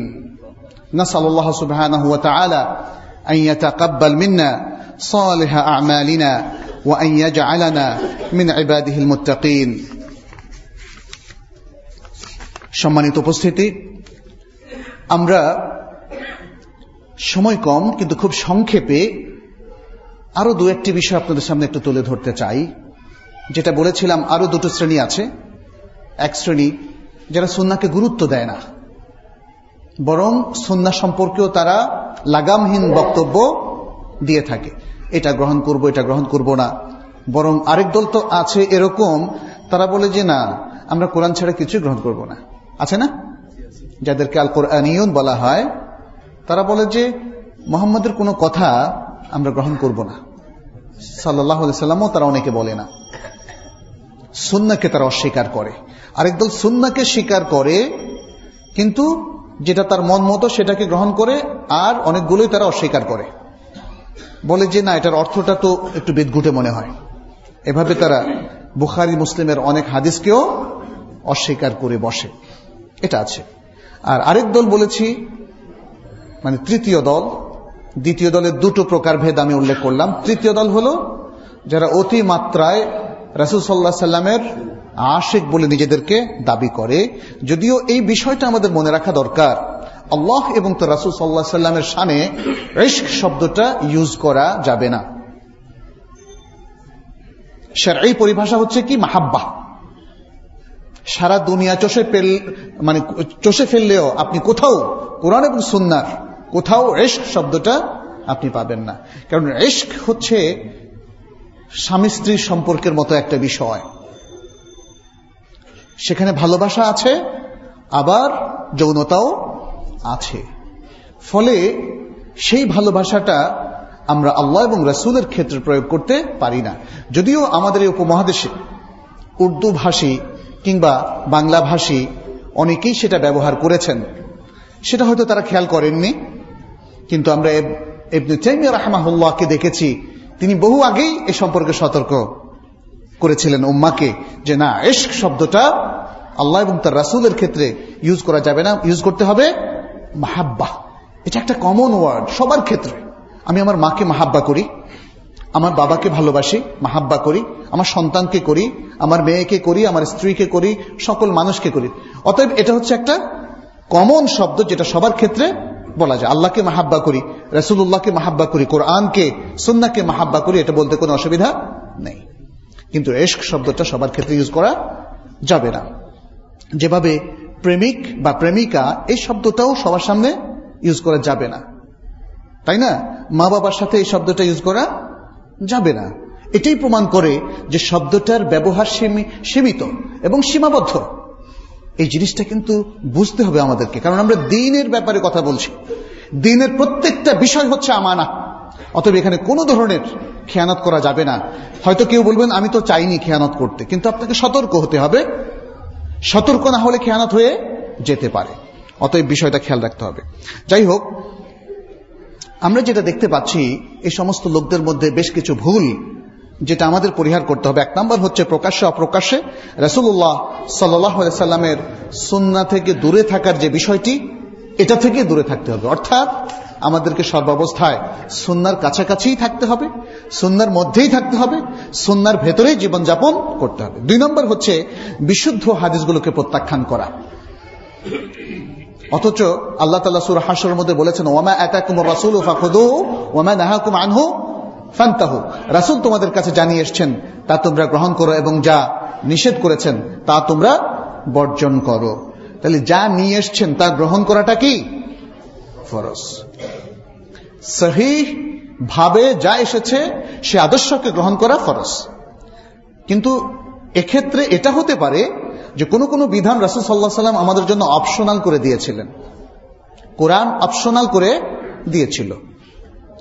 نسأل الله سبحانه وتعالى أن يتقبل منا صالح أعمالنا وأن يجعلنا من عباده المتقين সম্মানিত উপস্থিতি আমরা সময় কম, কিন্তু খুব সংক্ষেপে আরও দু একটি বিষয় আপনাদের সামনে একটু তুলে ধরতে চাই। যেটা বলেছিলাম, আরও দুটো শ্রেণি আছে। এক শ্রেণি যারা সন্নাকে গুরুত্ব দেয় না, বরং সন্না সম্পর্কেও তারা লাগামহীন বক্তব্য দিয়ে থাকে। এটা গ্রহণ করব, এটা গ্রহণ করব না। বরং আরেক দল তো আছে এরকম, তারা বলে যে না, আমরা কোরআন ছাড়া কিছুই গ্রহণ করব না। আছে না? যাদেরকে আল কোরআনিয়ন বলা হয়, তারা বলে যে মোহাম্মদের কোনো কথা আমরা গ্রহণ করব না। সাল্লাহ তারা অনেকে বলে না। সুন্নাকে তারা অস্বীকার করে। আরেক দল সুন্নাকে স্বীকার করে, কিন্তু যেটা তার মন মতো সেটাকে গ্রহণ করে, আর অনেকগুলোই তারা অস্বীকার করে। বলে যে না, এটার অর্থটা তো একটু বিদঘুটে মনে হয়। এভাবে তারা বুখারি, মুসলিমের অনেক হাদিসকেও অস্বীকার করে বসে। এটা আছে। আর আরেক দল বলেছি মানে তৃতীয় দল, দ্বিতীয় দলের দুটো প্রকার ভেদ আমি উল্লেখ করলাম। তৃতীয় দল হলো যারা অতি মাত্রায় রাসুল সাল্লাহ সাল্লামের আশেক বলে নিজেদেরকে দাবি করে। যদিও এই বিষয়টা আমাদের মনে রাখা দরকার, আল্লাহ এবং তো রাসুল সাল্লাহ সাল্লামের সানে রিস্ক শব্দটা ইউজ করা যাবে না। এই পরিভাষা হচ্ছে কি? মাহাব্বা। সারা দুনিয়া চষে ফেল মানে চষে ফেললেও আপনি কোথাও কোরআন এবং সুন্নার কোথাও রেস্ক শব্দটা আপনি পাবেন না। কারণ রেস্ক হচ্ছে স্বামী স্ত্রীর সম্পর্কের মতো একটা বিষয়। সেখানে ভালোবাসা আছে, আবার যৌনতাও আছে। ফলে সেই ভালোবাসাটা আমরা আল্লাহ এবং রসুলের ক্ষেত্রে প্রয়োগ করতে পারি না। যদিও আমাদের এই উপমহাদেশে উর্দু ভাষী কিংবা বাংলা ভাষী অনেকেই সেটা ব্যবহার করেছেন। সেটা হয়তো তারা খেয়াল করেননি, কিন্তু আমরা এবনে চাইমিয়া রাহমাহুল্লাহকে দেখেছি, তিনি বহু আগেই এ সম্পর্কে সতর্ক করেছিলেন উম্মাকে যে, না এশক শব্দটা আল্লাহ এবং তার রাসুলের ক্ষেত্রে ইউজ করা যাবে না, ইউজ করতে হবে মাহাব্বা। এটা একটা কমন ওয়ার্ড সবার ক্ষেত্রে। আমি আমার মাকে মাহাব্বা করি আমার বাবাকে ভালোবাসি, মাহাব্বা করি, আমার সন্তানকে করি, আমার মেয়েকে করি, আমার স্ত্রীকে করি, সকল মানুষকে করি। অতএব এটা হচ্ছে একটা কমন শব্দ যেটা সবার ক্ষেত্রে বলা যায়। আল্লাহকে মাহাব্বা করি রসুল্লাহকে মাহাব্বা করি, কোরআনকে সুন্নাকে মাহাব্বা করি, এটা বলতে কোনো অসুবিধা নেই। কিন্তু এশক শব্দটা সবার ক্ষেত্রে ইউজ করা যাবে না। যেভাবে প্রেমিক বা প্রেমিকা এই শব্দটাও সবার সামনে ইউজ করা যাবে না। তাই না? মা বাবার সাথে এই শব্দটা ইউজ করা যাবে না। এটাই প্রমাণ করে যে শব্দটার ব্যবহার সীমিত এবং সীমাবদ্ধ। এই জিনিসটা কিন্তু বুঝতে হবে আমাদেরকে, কারণ আমরা দিনের ব্যাপারে কথা বলছি। দিনের প্রত্যেকটা বিষয় হচ্ছে আমানা অতএব এখানে কোনো ধরনের খেয়ানত করা যাবে না। হয়তো কেউ বলবেন, আমি তো চাইনি খেয়ানত করতে। কিন্তু আপনাকে সতর্ক হতে হবে। সতর্ক না হলে খেয়ানত হয়ে যেতে পারে। অতএব বিষয়টা খেয়াল রাখতে হবে। যাই হোক আমরা যেটা দেখতে পাচ্ছি, এই সমস্ত লোকদের মধ্যে বেশ কিছু ভুল যেটা আমাদের পরিহার করতে হবে। এক নম্বর হচ্ছে প্রকাশ্যে অপ্রকাশ্যে রসুল্লাহ সাল্লামের সুন্না থেকে দূরে থাকার যে বিষয়টি, এটা থেকে দূরে থাকতে হবে। অর্থাৎ আমাদেরকে সর্বাবস্থায় সুন্নার কাছাকাছিই থাকতে হবে, সুন্নার মধ্যেই থাকতে হবে, সুন্নার ভেতরেই জীবনযাপন করতে হবে। দুই নম্বর হচ্ছে বিশুদ্ধ হাদিসগুলোকে প্রত্যাখ্যান করা। অথচ আল্লাহ তাল্লাহ সুর হাসর মধ্যে বলেছেন ওমা একাকুম রাসুল ওমা নাহাকুম আনহু ফান্তাহু। রাসুল তোমাদের কাছে জানিয়ে এসছেন, তা তোমরা গ্রহণ করো এবং যা নিষেধ করেছেন, তা তোমরা বর্জন করো। তাহলে যা নিয়ে এসছেন, তা গ্রহণ করাটা কি? ফরজ। সহি ভাবে যা এসেছে, সে আদর্শকে গ্রহণ করা ফরজ। কিন্তু এক্ষেত্রে এটা হতে পারে যে কোনো কোনো বিধান রাসুল সাল্লাহ সাল্লাম আমাদের জন্য অপশনাল করে দিয়েছিলেন। কোরআন অপশনাল করে দিয়েছিল।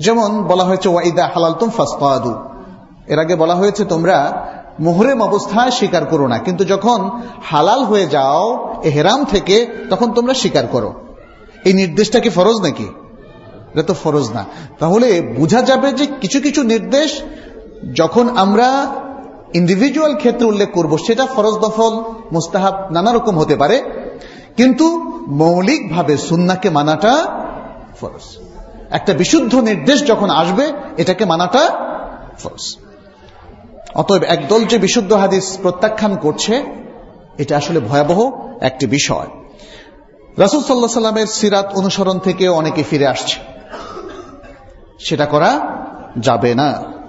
যেমন বলা হয়েছে, ওয়াইদা হালাল তুম ফাস্তাদু। এর আগে বলা হয়েছে, তোমরা মোহরেম অবস্থায় স্বীকার করো না। কিন্তু যখন হালাল হয়ে যাও, এহেরাম থেকে, তখন তোমরা স্বীকার করো। এই নির্দেশটা কি ফরজ নাকি? এটা তো ফরজ না। তাহলে বোঝা যাবে যে কিছু কিছু নির্দেশ যখন আমরা ইন্ডিভিজুয়াল ক্ষেত্রে উল্লেখ করব, সেটা ফরজ দফল। মুস্তাহাব নানা রকম হতে পারে, কিন্তু মৌলিকভাবে সুন্নাকে মানাটা ফরজ। একটা বিশুদ্ধ নির্দেশ যখন আসবে, এটাকে মানাটা ফরজ। অতএব একদল যে বিশুদ্ধ হাদিস প্রত্যাখ্যান করছে, এটা আসলে ভয়াবহ একটি বিষয়। রাসুল সাল্লাহ সাল্লামের সিরাত অনুসরণ থেকে অনেকে ফিরে আসছে। সেটা করা যাবে না।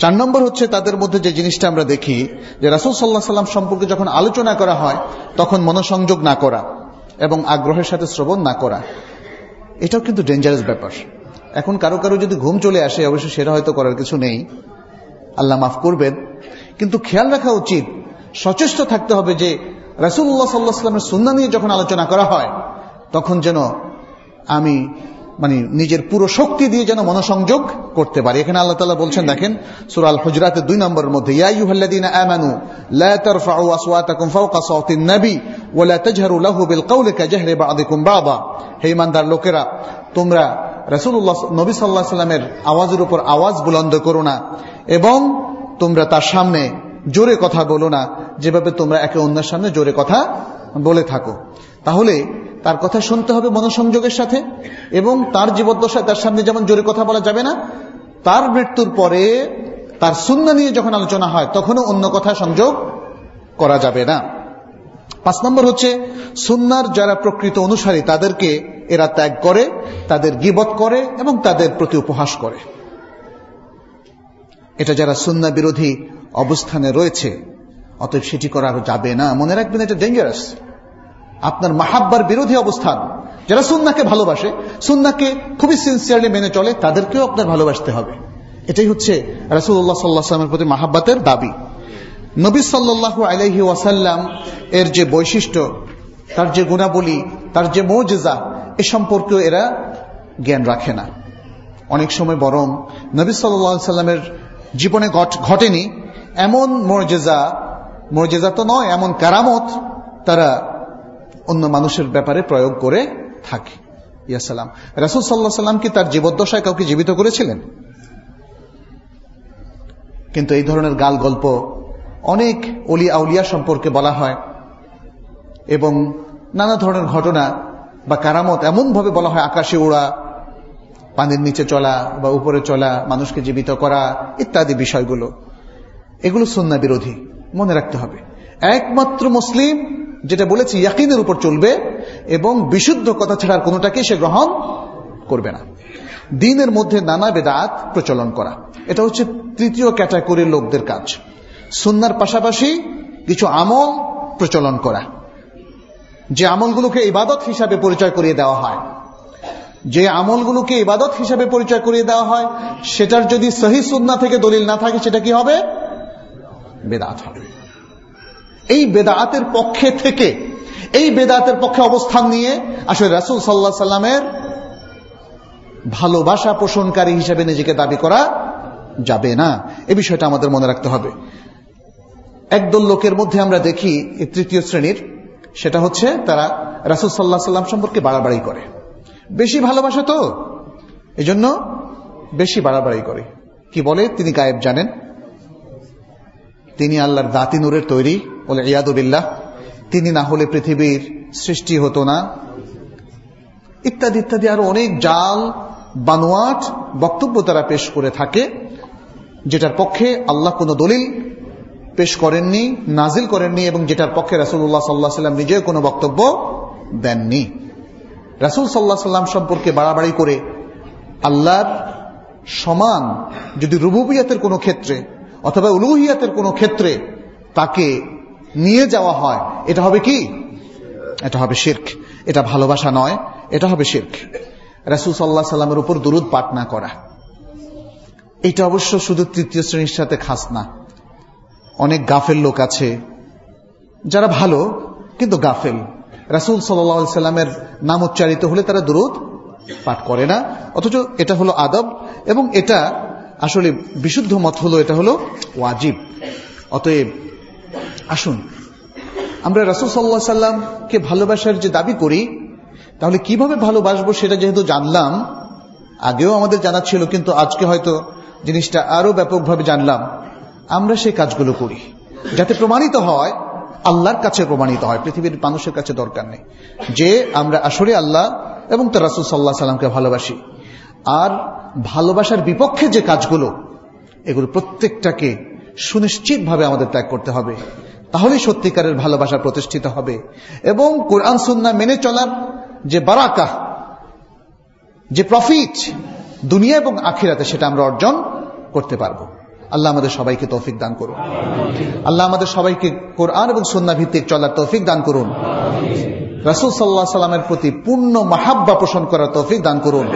চার নম্বর হচ্ছে তাদের মধ্যে যে জিনিসটা আমরা দেখি, যে রাসুল সাল্লাহ সাল্লাম সম্পর্কে যখন আলোচনা করা হয়, তখন মনোসংযোগ না করা এবং আগ্রহের সাথে শ্রবণ না করা। এটাও কিন্তু ডেঞ্জারাস ব্যাপার। এখন কারও কারও যদি ঘুম চলে আসে, অবশ্যই সেটা হয়তো করার কিছু নেই। আল্লাহ মাফ করবেন। কিন্তু খেয়াল রাখা উচিত, সচেষ্ট থাকতে হবে যে রাসুল্লাহ সাল্লাহ সাল্লামের সুন্না নিয়ে যখন আলোচনা করা হয়, তখন যেন আমি মানে নিজের পুরো শক্তি দিয়ে যেন মনোসংযোগ করতে পারি। এখানে আল্লাহ তালা বলছেন, দেখেন সুরাল হুজরাতের দুই নম্বরের মধ্যে ইউহাল্লাযীনা আমানু, লা তারফাউ আসওয়াতাকুম ফাওকা সাওতিন নবী ওয়া লা তাজহারু লাহু বিল কওলি কাজহরি বা'দিকুম বা'দা হে ইমানদার লোকেরা, তোমরা রাসূলুল্লাহ নবী আলাইহি সাল্লামের আওয়াজের উপর আওয়াজ বুলন্দ করো না এবং তোমরা তার সামনে জোরে কথা বলো না, যেভাবে তোমরা একে অন্যের সামনে জোরে কথা বলে থাকো। তাহলে তার কথা শুনতে হবে মনোসংযোগের সাথে এবং তার জীবদ্দশায় তার সামনে যেমন জোরে কথা বলা যাবে না, তার মৃত্যুর পরে তার শূন্য নিয়ে যখন আলোচনা হয়, তখনও অন্য কথা সংযোগ করা যাবে না। পাঁচ নম্বর হচ্ছে সুন্নার যারা প্রকৃত অনুসারী, তাদেরকে এরা ত্যাগ করে, তাদের গিবত করে এবং তাদের প্রতি উপহাস করে। এটা যারা সুন্না বিরোধী অবস্থানে রয়েছে, অতএব সেটি করা যাবে না। মনে রাখবেন এটা ডেঞ্জারাস আপনার মাহাব্বার বিরোধী অবস্থান। যারা সুন্নাকে ভালোবাসে সুন্নাকে খুবই সিনসিয়ারলি মেনে চলে, তাদেরকেও আপনার ভালোবাসতে হবে। এটাই হচ্ছে রাসুল্লাহ সাল্লাহামের প্রতি মাহাব্বাতের দাবি। নবী সাল্লাহু আলহি ওয়াসাল্লাম এর যে বৈশিষ্ট্য, তার যে গুণাবলী, তার যে মৌজেজা, এ সম্পর্কেও এরা জ্ঞান রাখে না। অনেক সময় বরং নবী সাল্লাহ সাল্লামের জীবনে ঘটেনি, এমন মর্যাদা মর্যাদা তো নয়, এমন কারামত তারা অন্য মানুষের ব্যাপারে প্রয়োগ করে থাকে। ইয়াসালাম রাসুল সাল্লাহ সাল্লাম কি তার জীবদ্দশায় কাউকে জীবিত করেছিলেন? কিন্তু এই ধরনের গাল গল্প অনেক অলি আউলিয়া সম্পর্কে বলা হয় এবং নানা ধরনের ঘটনা বা কারামত এমনভাবে বলা হয়, আকাশে ওড়া পানির নিচে চলা বা উপরে চলা, মানুষকে জীবিত করা ইত্যাদি বিষয়গুলো। এগুলো সন্না বিরোধী। মনে রাখতে হবে। একমাত্র মুসলিম যেটা বলেছি, ইয়াকিনের উপর চলবে এবং বিশুদ্ধ কথা ছাড়ার কোনোটাকে সে গ্রহণ করবে না। দিনের মধ্যে নানা বেদাত প্রচলন করা। এটা হচ্ছে তৃতীয় ক্যাটাগরির লোকদের কাজ। সুন্নার পাশাপাশি কিছু আমল প্রচলন করা। যে আমলগুলোকে ইবাদত হিসাবে পরিচয় করিয়ে দেওয়া হয়। যে আমলগুলোকে ইবাদত হিসাবে পরিচয় করিয়ে দেওয়া হয়, সেটার যদি সহি সুন্না থেকে দলিল না থাকে, সেটা কি হবে? বেদাত হবে। এই বেদাতের পক্ষে থেকে, এই বেদাতের পক্ষে অবস্থান নিয়ে আসলে রাসুল সাল্লাহ সাল্লামের ভালোবাসা পোষণকারী হিসেবে নিজেকে দাবি করা যাবে না। এ বিষয়টা আমাদের মনে রাখতে হবে। একদল লোকের মধ্যে আমরা দেখি এই তৃতীয় শ্রেণির, সেটা হচ্ছে তারা রাসুল সাল্লাহ সাল্লাম সম্পর্কে বাড়াবাড়ি করে। বেশি ভালোবাসা তো, এজন্য বেশি বাড়াবাড়ি করে। কি বলে? তিনি গায়েব জানেন। তিনি আল্লাহর দাতি নূরের তৈরি বলে ইয়াদুবিল্লাহ তিনি না হলে পৃথিবীর সৃষ্টি হতো না। ইত্যাদি ইত্যাদি, আরও অনেক জাল, বানোয়াট বক্তব্য তারা পেশ করে থাকে, যেটার পক্ষে আল্লাহ কোনো দলিল পেশ করেননি, নাজিল করেননি, এবং যেটার পক্ষে রাসুল্লাহ সাল্লাহ সাল্লাম নিজেও কোনো বক্তব্য দেননি। রাসুল সাল্লাহ সাল্লাম সম্পর্কে বাড়াবাড়ি করে আল্লাহর সমান যদি রুবুবিয়াতের কোনো ক্ষেত্রে অথবা উলুহিয়াতের কোনো ক্ষেত্রে তাকে নিয়ে যাওয়া হয়। এটা হবে কি? এটা হবে শির্ক। এটা ভালোবাসা নয়, এটা হবে শির্ক। রাসুল সাল্লাহ সাল্লামের উপর দুরুদ পাঠ না করা। এটা অবশ্য শুধু তৃতীয় শ্রেণির সাথে খাস না। অনেক গাফেল লোক আছে, যারা ভালো, কিন্তু গাফেল। রাসুল সাল্লা সাল্লামের নাম উচ্চারিত হলে তারা দুরুদ পাঠ করে না, অথচ এটা হলো আদব, এবং এটা আসলে বিশুদ্ধ মত হলো, এটা হলো ওয়াজিব। অতএব আসুন। আমরা রাসুল সাল্লাহ সাল্লামকে ভালোবাসার যে দাবি করি, তাহলে কীভাবে ভালোবাসবো সেটা যেহেতু জানলাম, আগেও আমাদের জানা ছিল, কিন্তু আজকে হয়তো জিনিসটা আরও ব্যাপকভাবে জানলাম। আমরা সেই কাজগুলো করি, যাতে প্রমাণিত হয়, আল্লাহর কাছে প্রমাণিত হয়, পৃথিবীর মানুষের কাছে দরকার নেই। যে আমরা আসলে আল্লাহ এবং তার রাসুল সাল্লাহ সাল্লামকে ভালোবাসি, আর ভালোবাসার বিপক্ষে যে কাজগুলো, এগুলো প্রত্যেকটাকে সুনিশ্চিতভাবে আমাদের ত্যাগ করতে হবে। তাহলেই সত্যিকারের ভালোবাসা প্রতিষ্ঠিত হবে। এবং কোরআন সুন্না মেনে চলার যে বারাকা যে প্রফিট দুনিয়া এবং আখিরাতে সেটা আমরা অর্জন করতে পারব। আল্লাহ আমাদের সবাইকে তৌফিক দান করুন। আল্লাহ আমাদের সবাইকে কোরআন এবং সন্না ভিত্তিক চলার তৌফিক দান করুন। রাসুল সাল্লাহ সাল্লামের প্রতি পূর্ণ মাহাব্বা পোষণ করার তৌফিক দান করুন।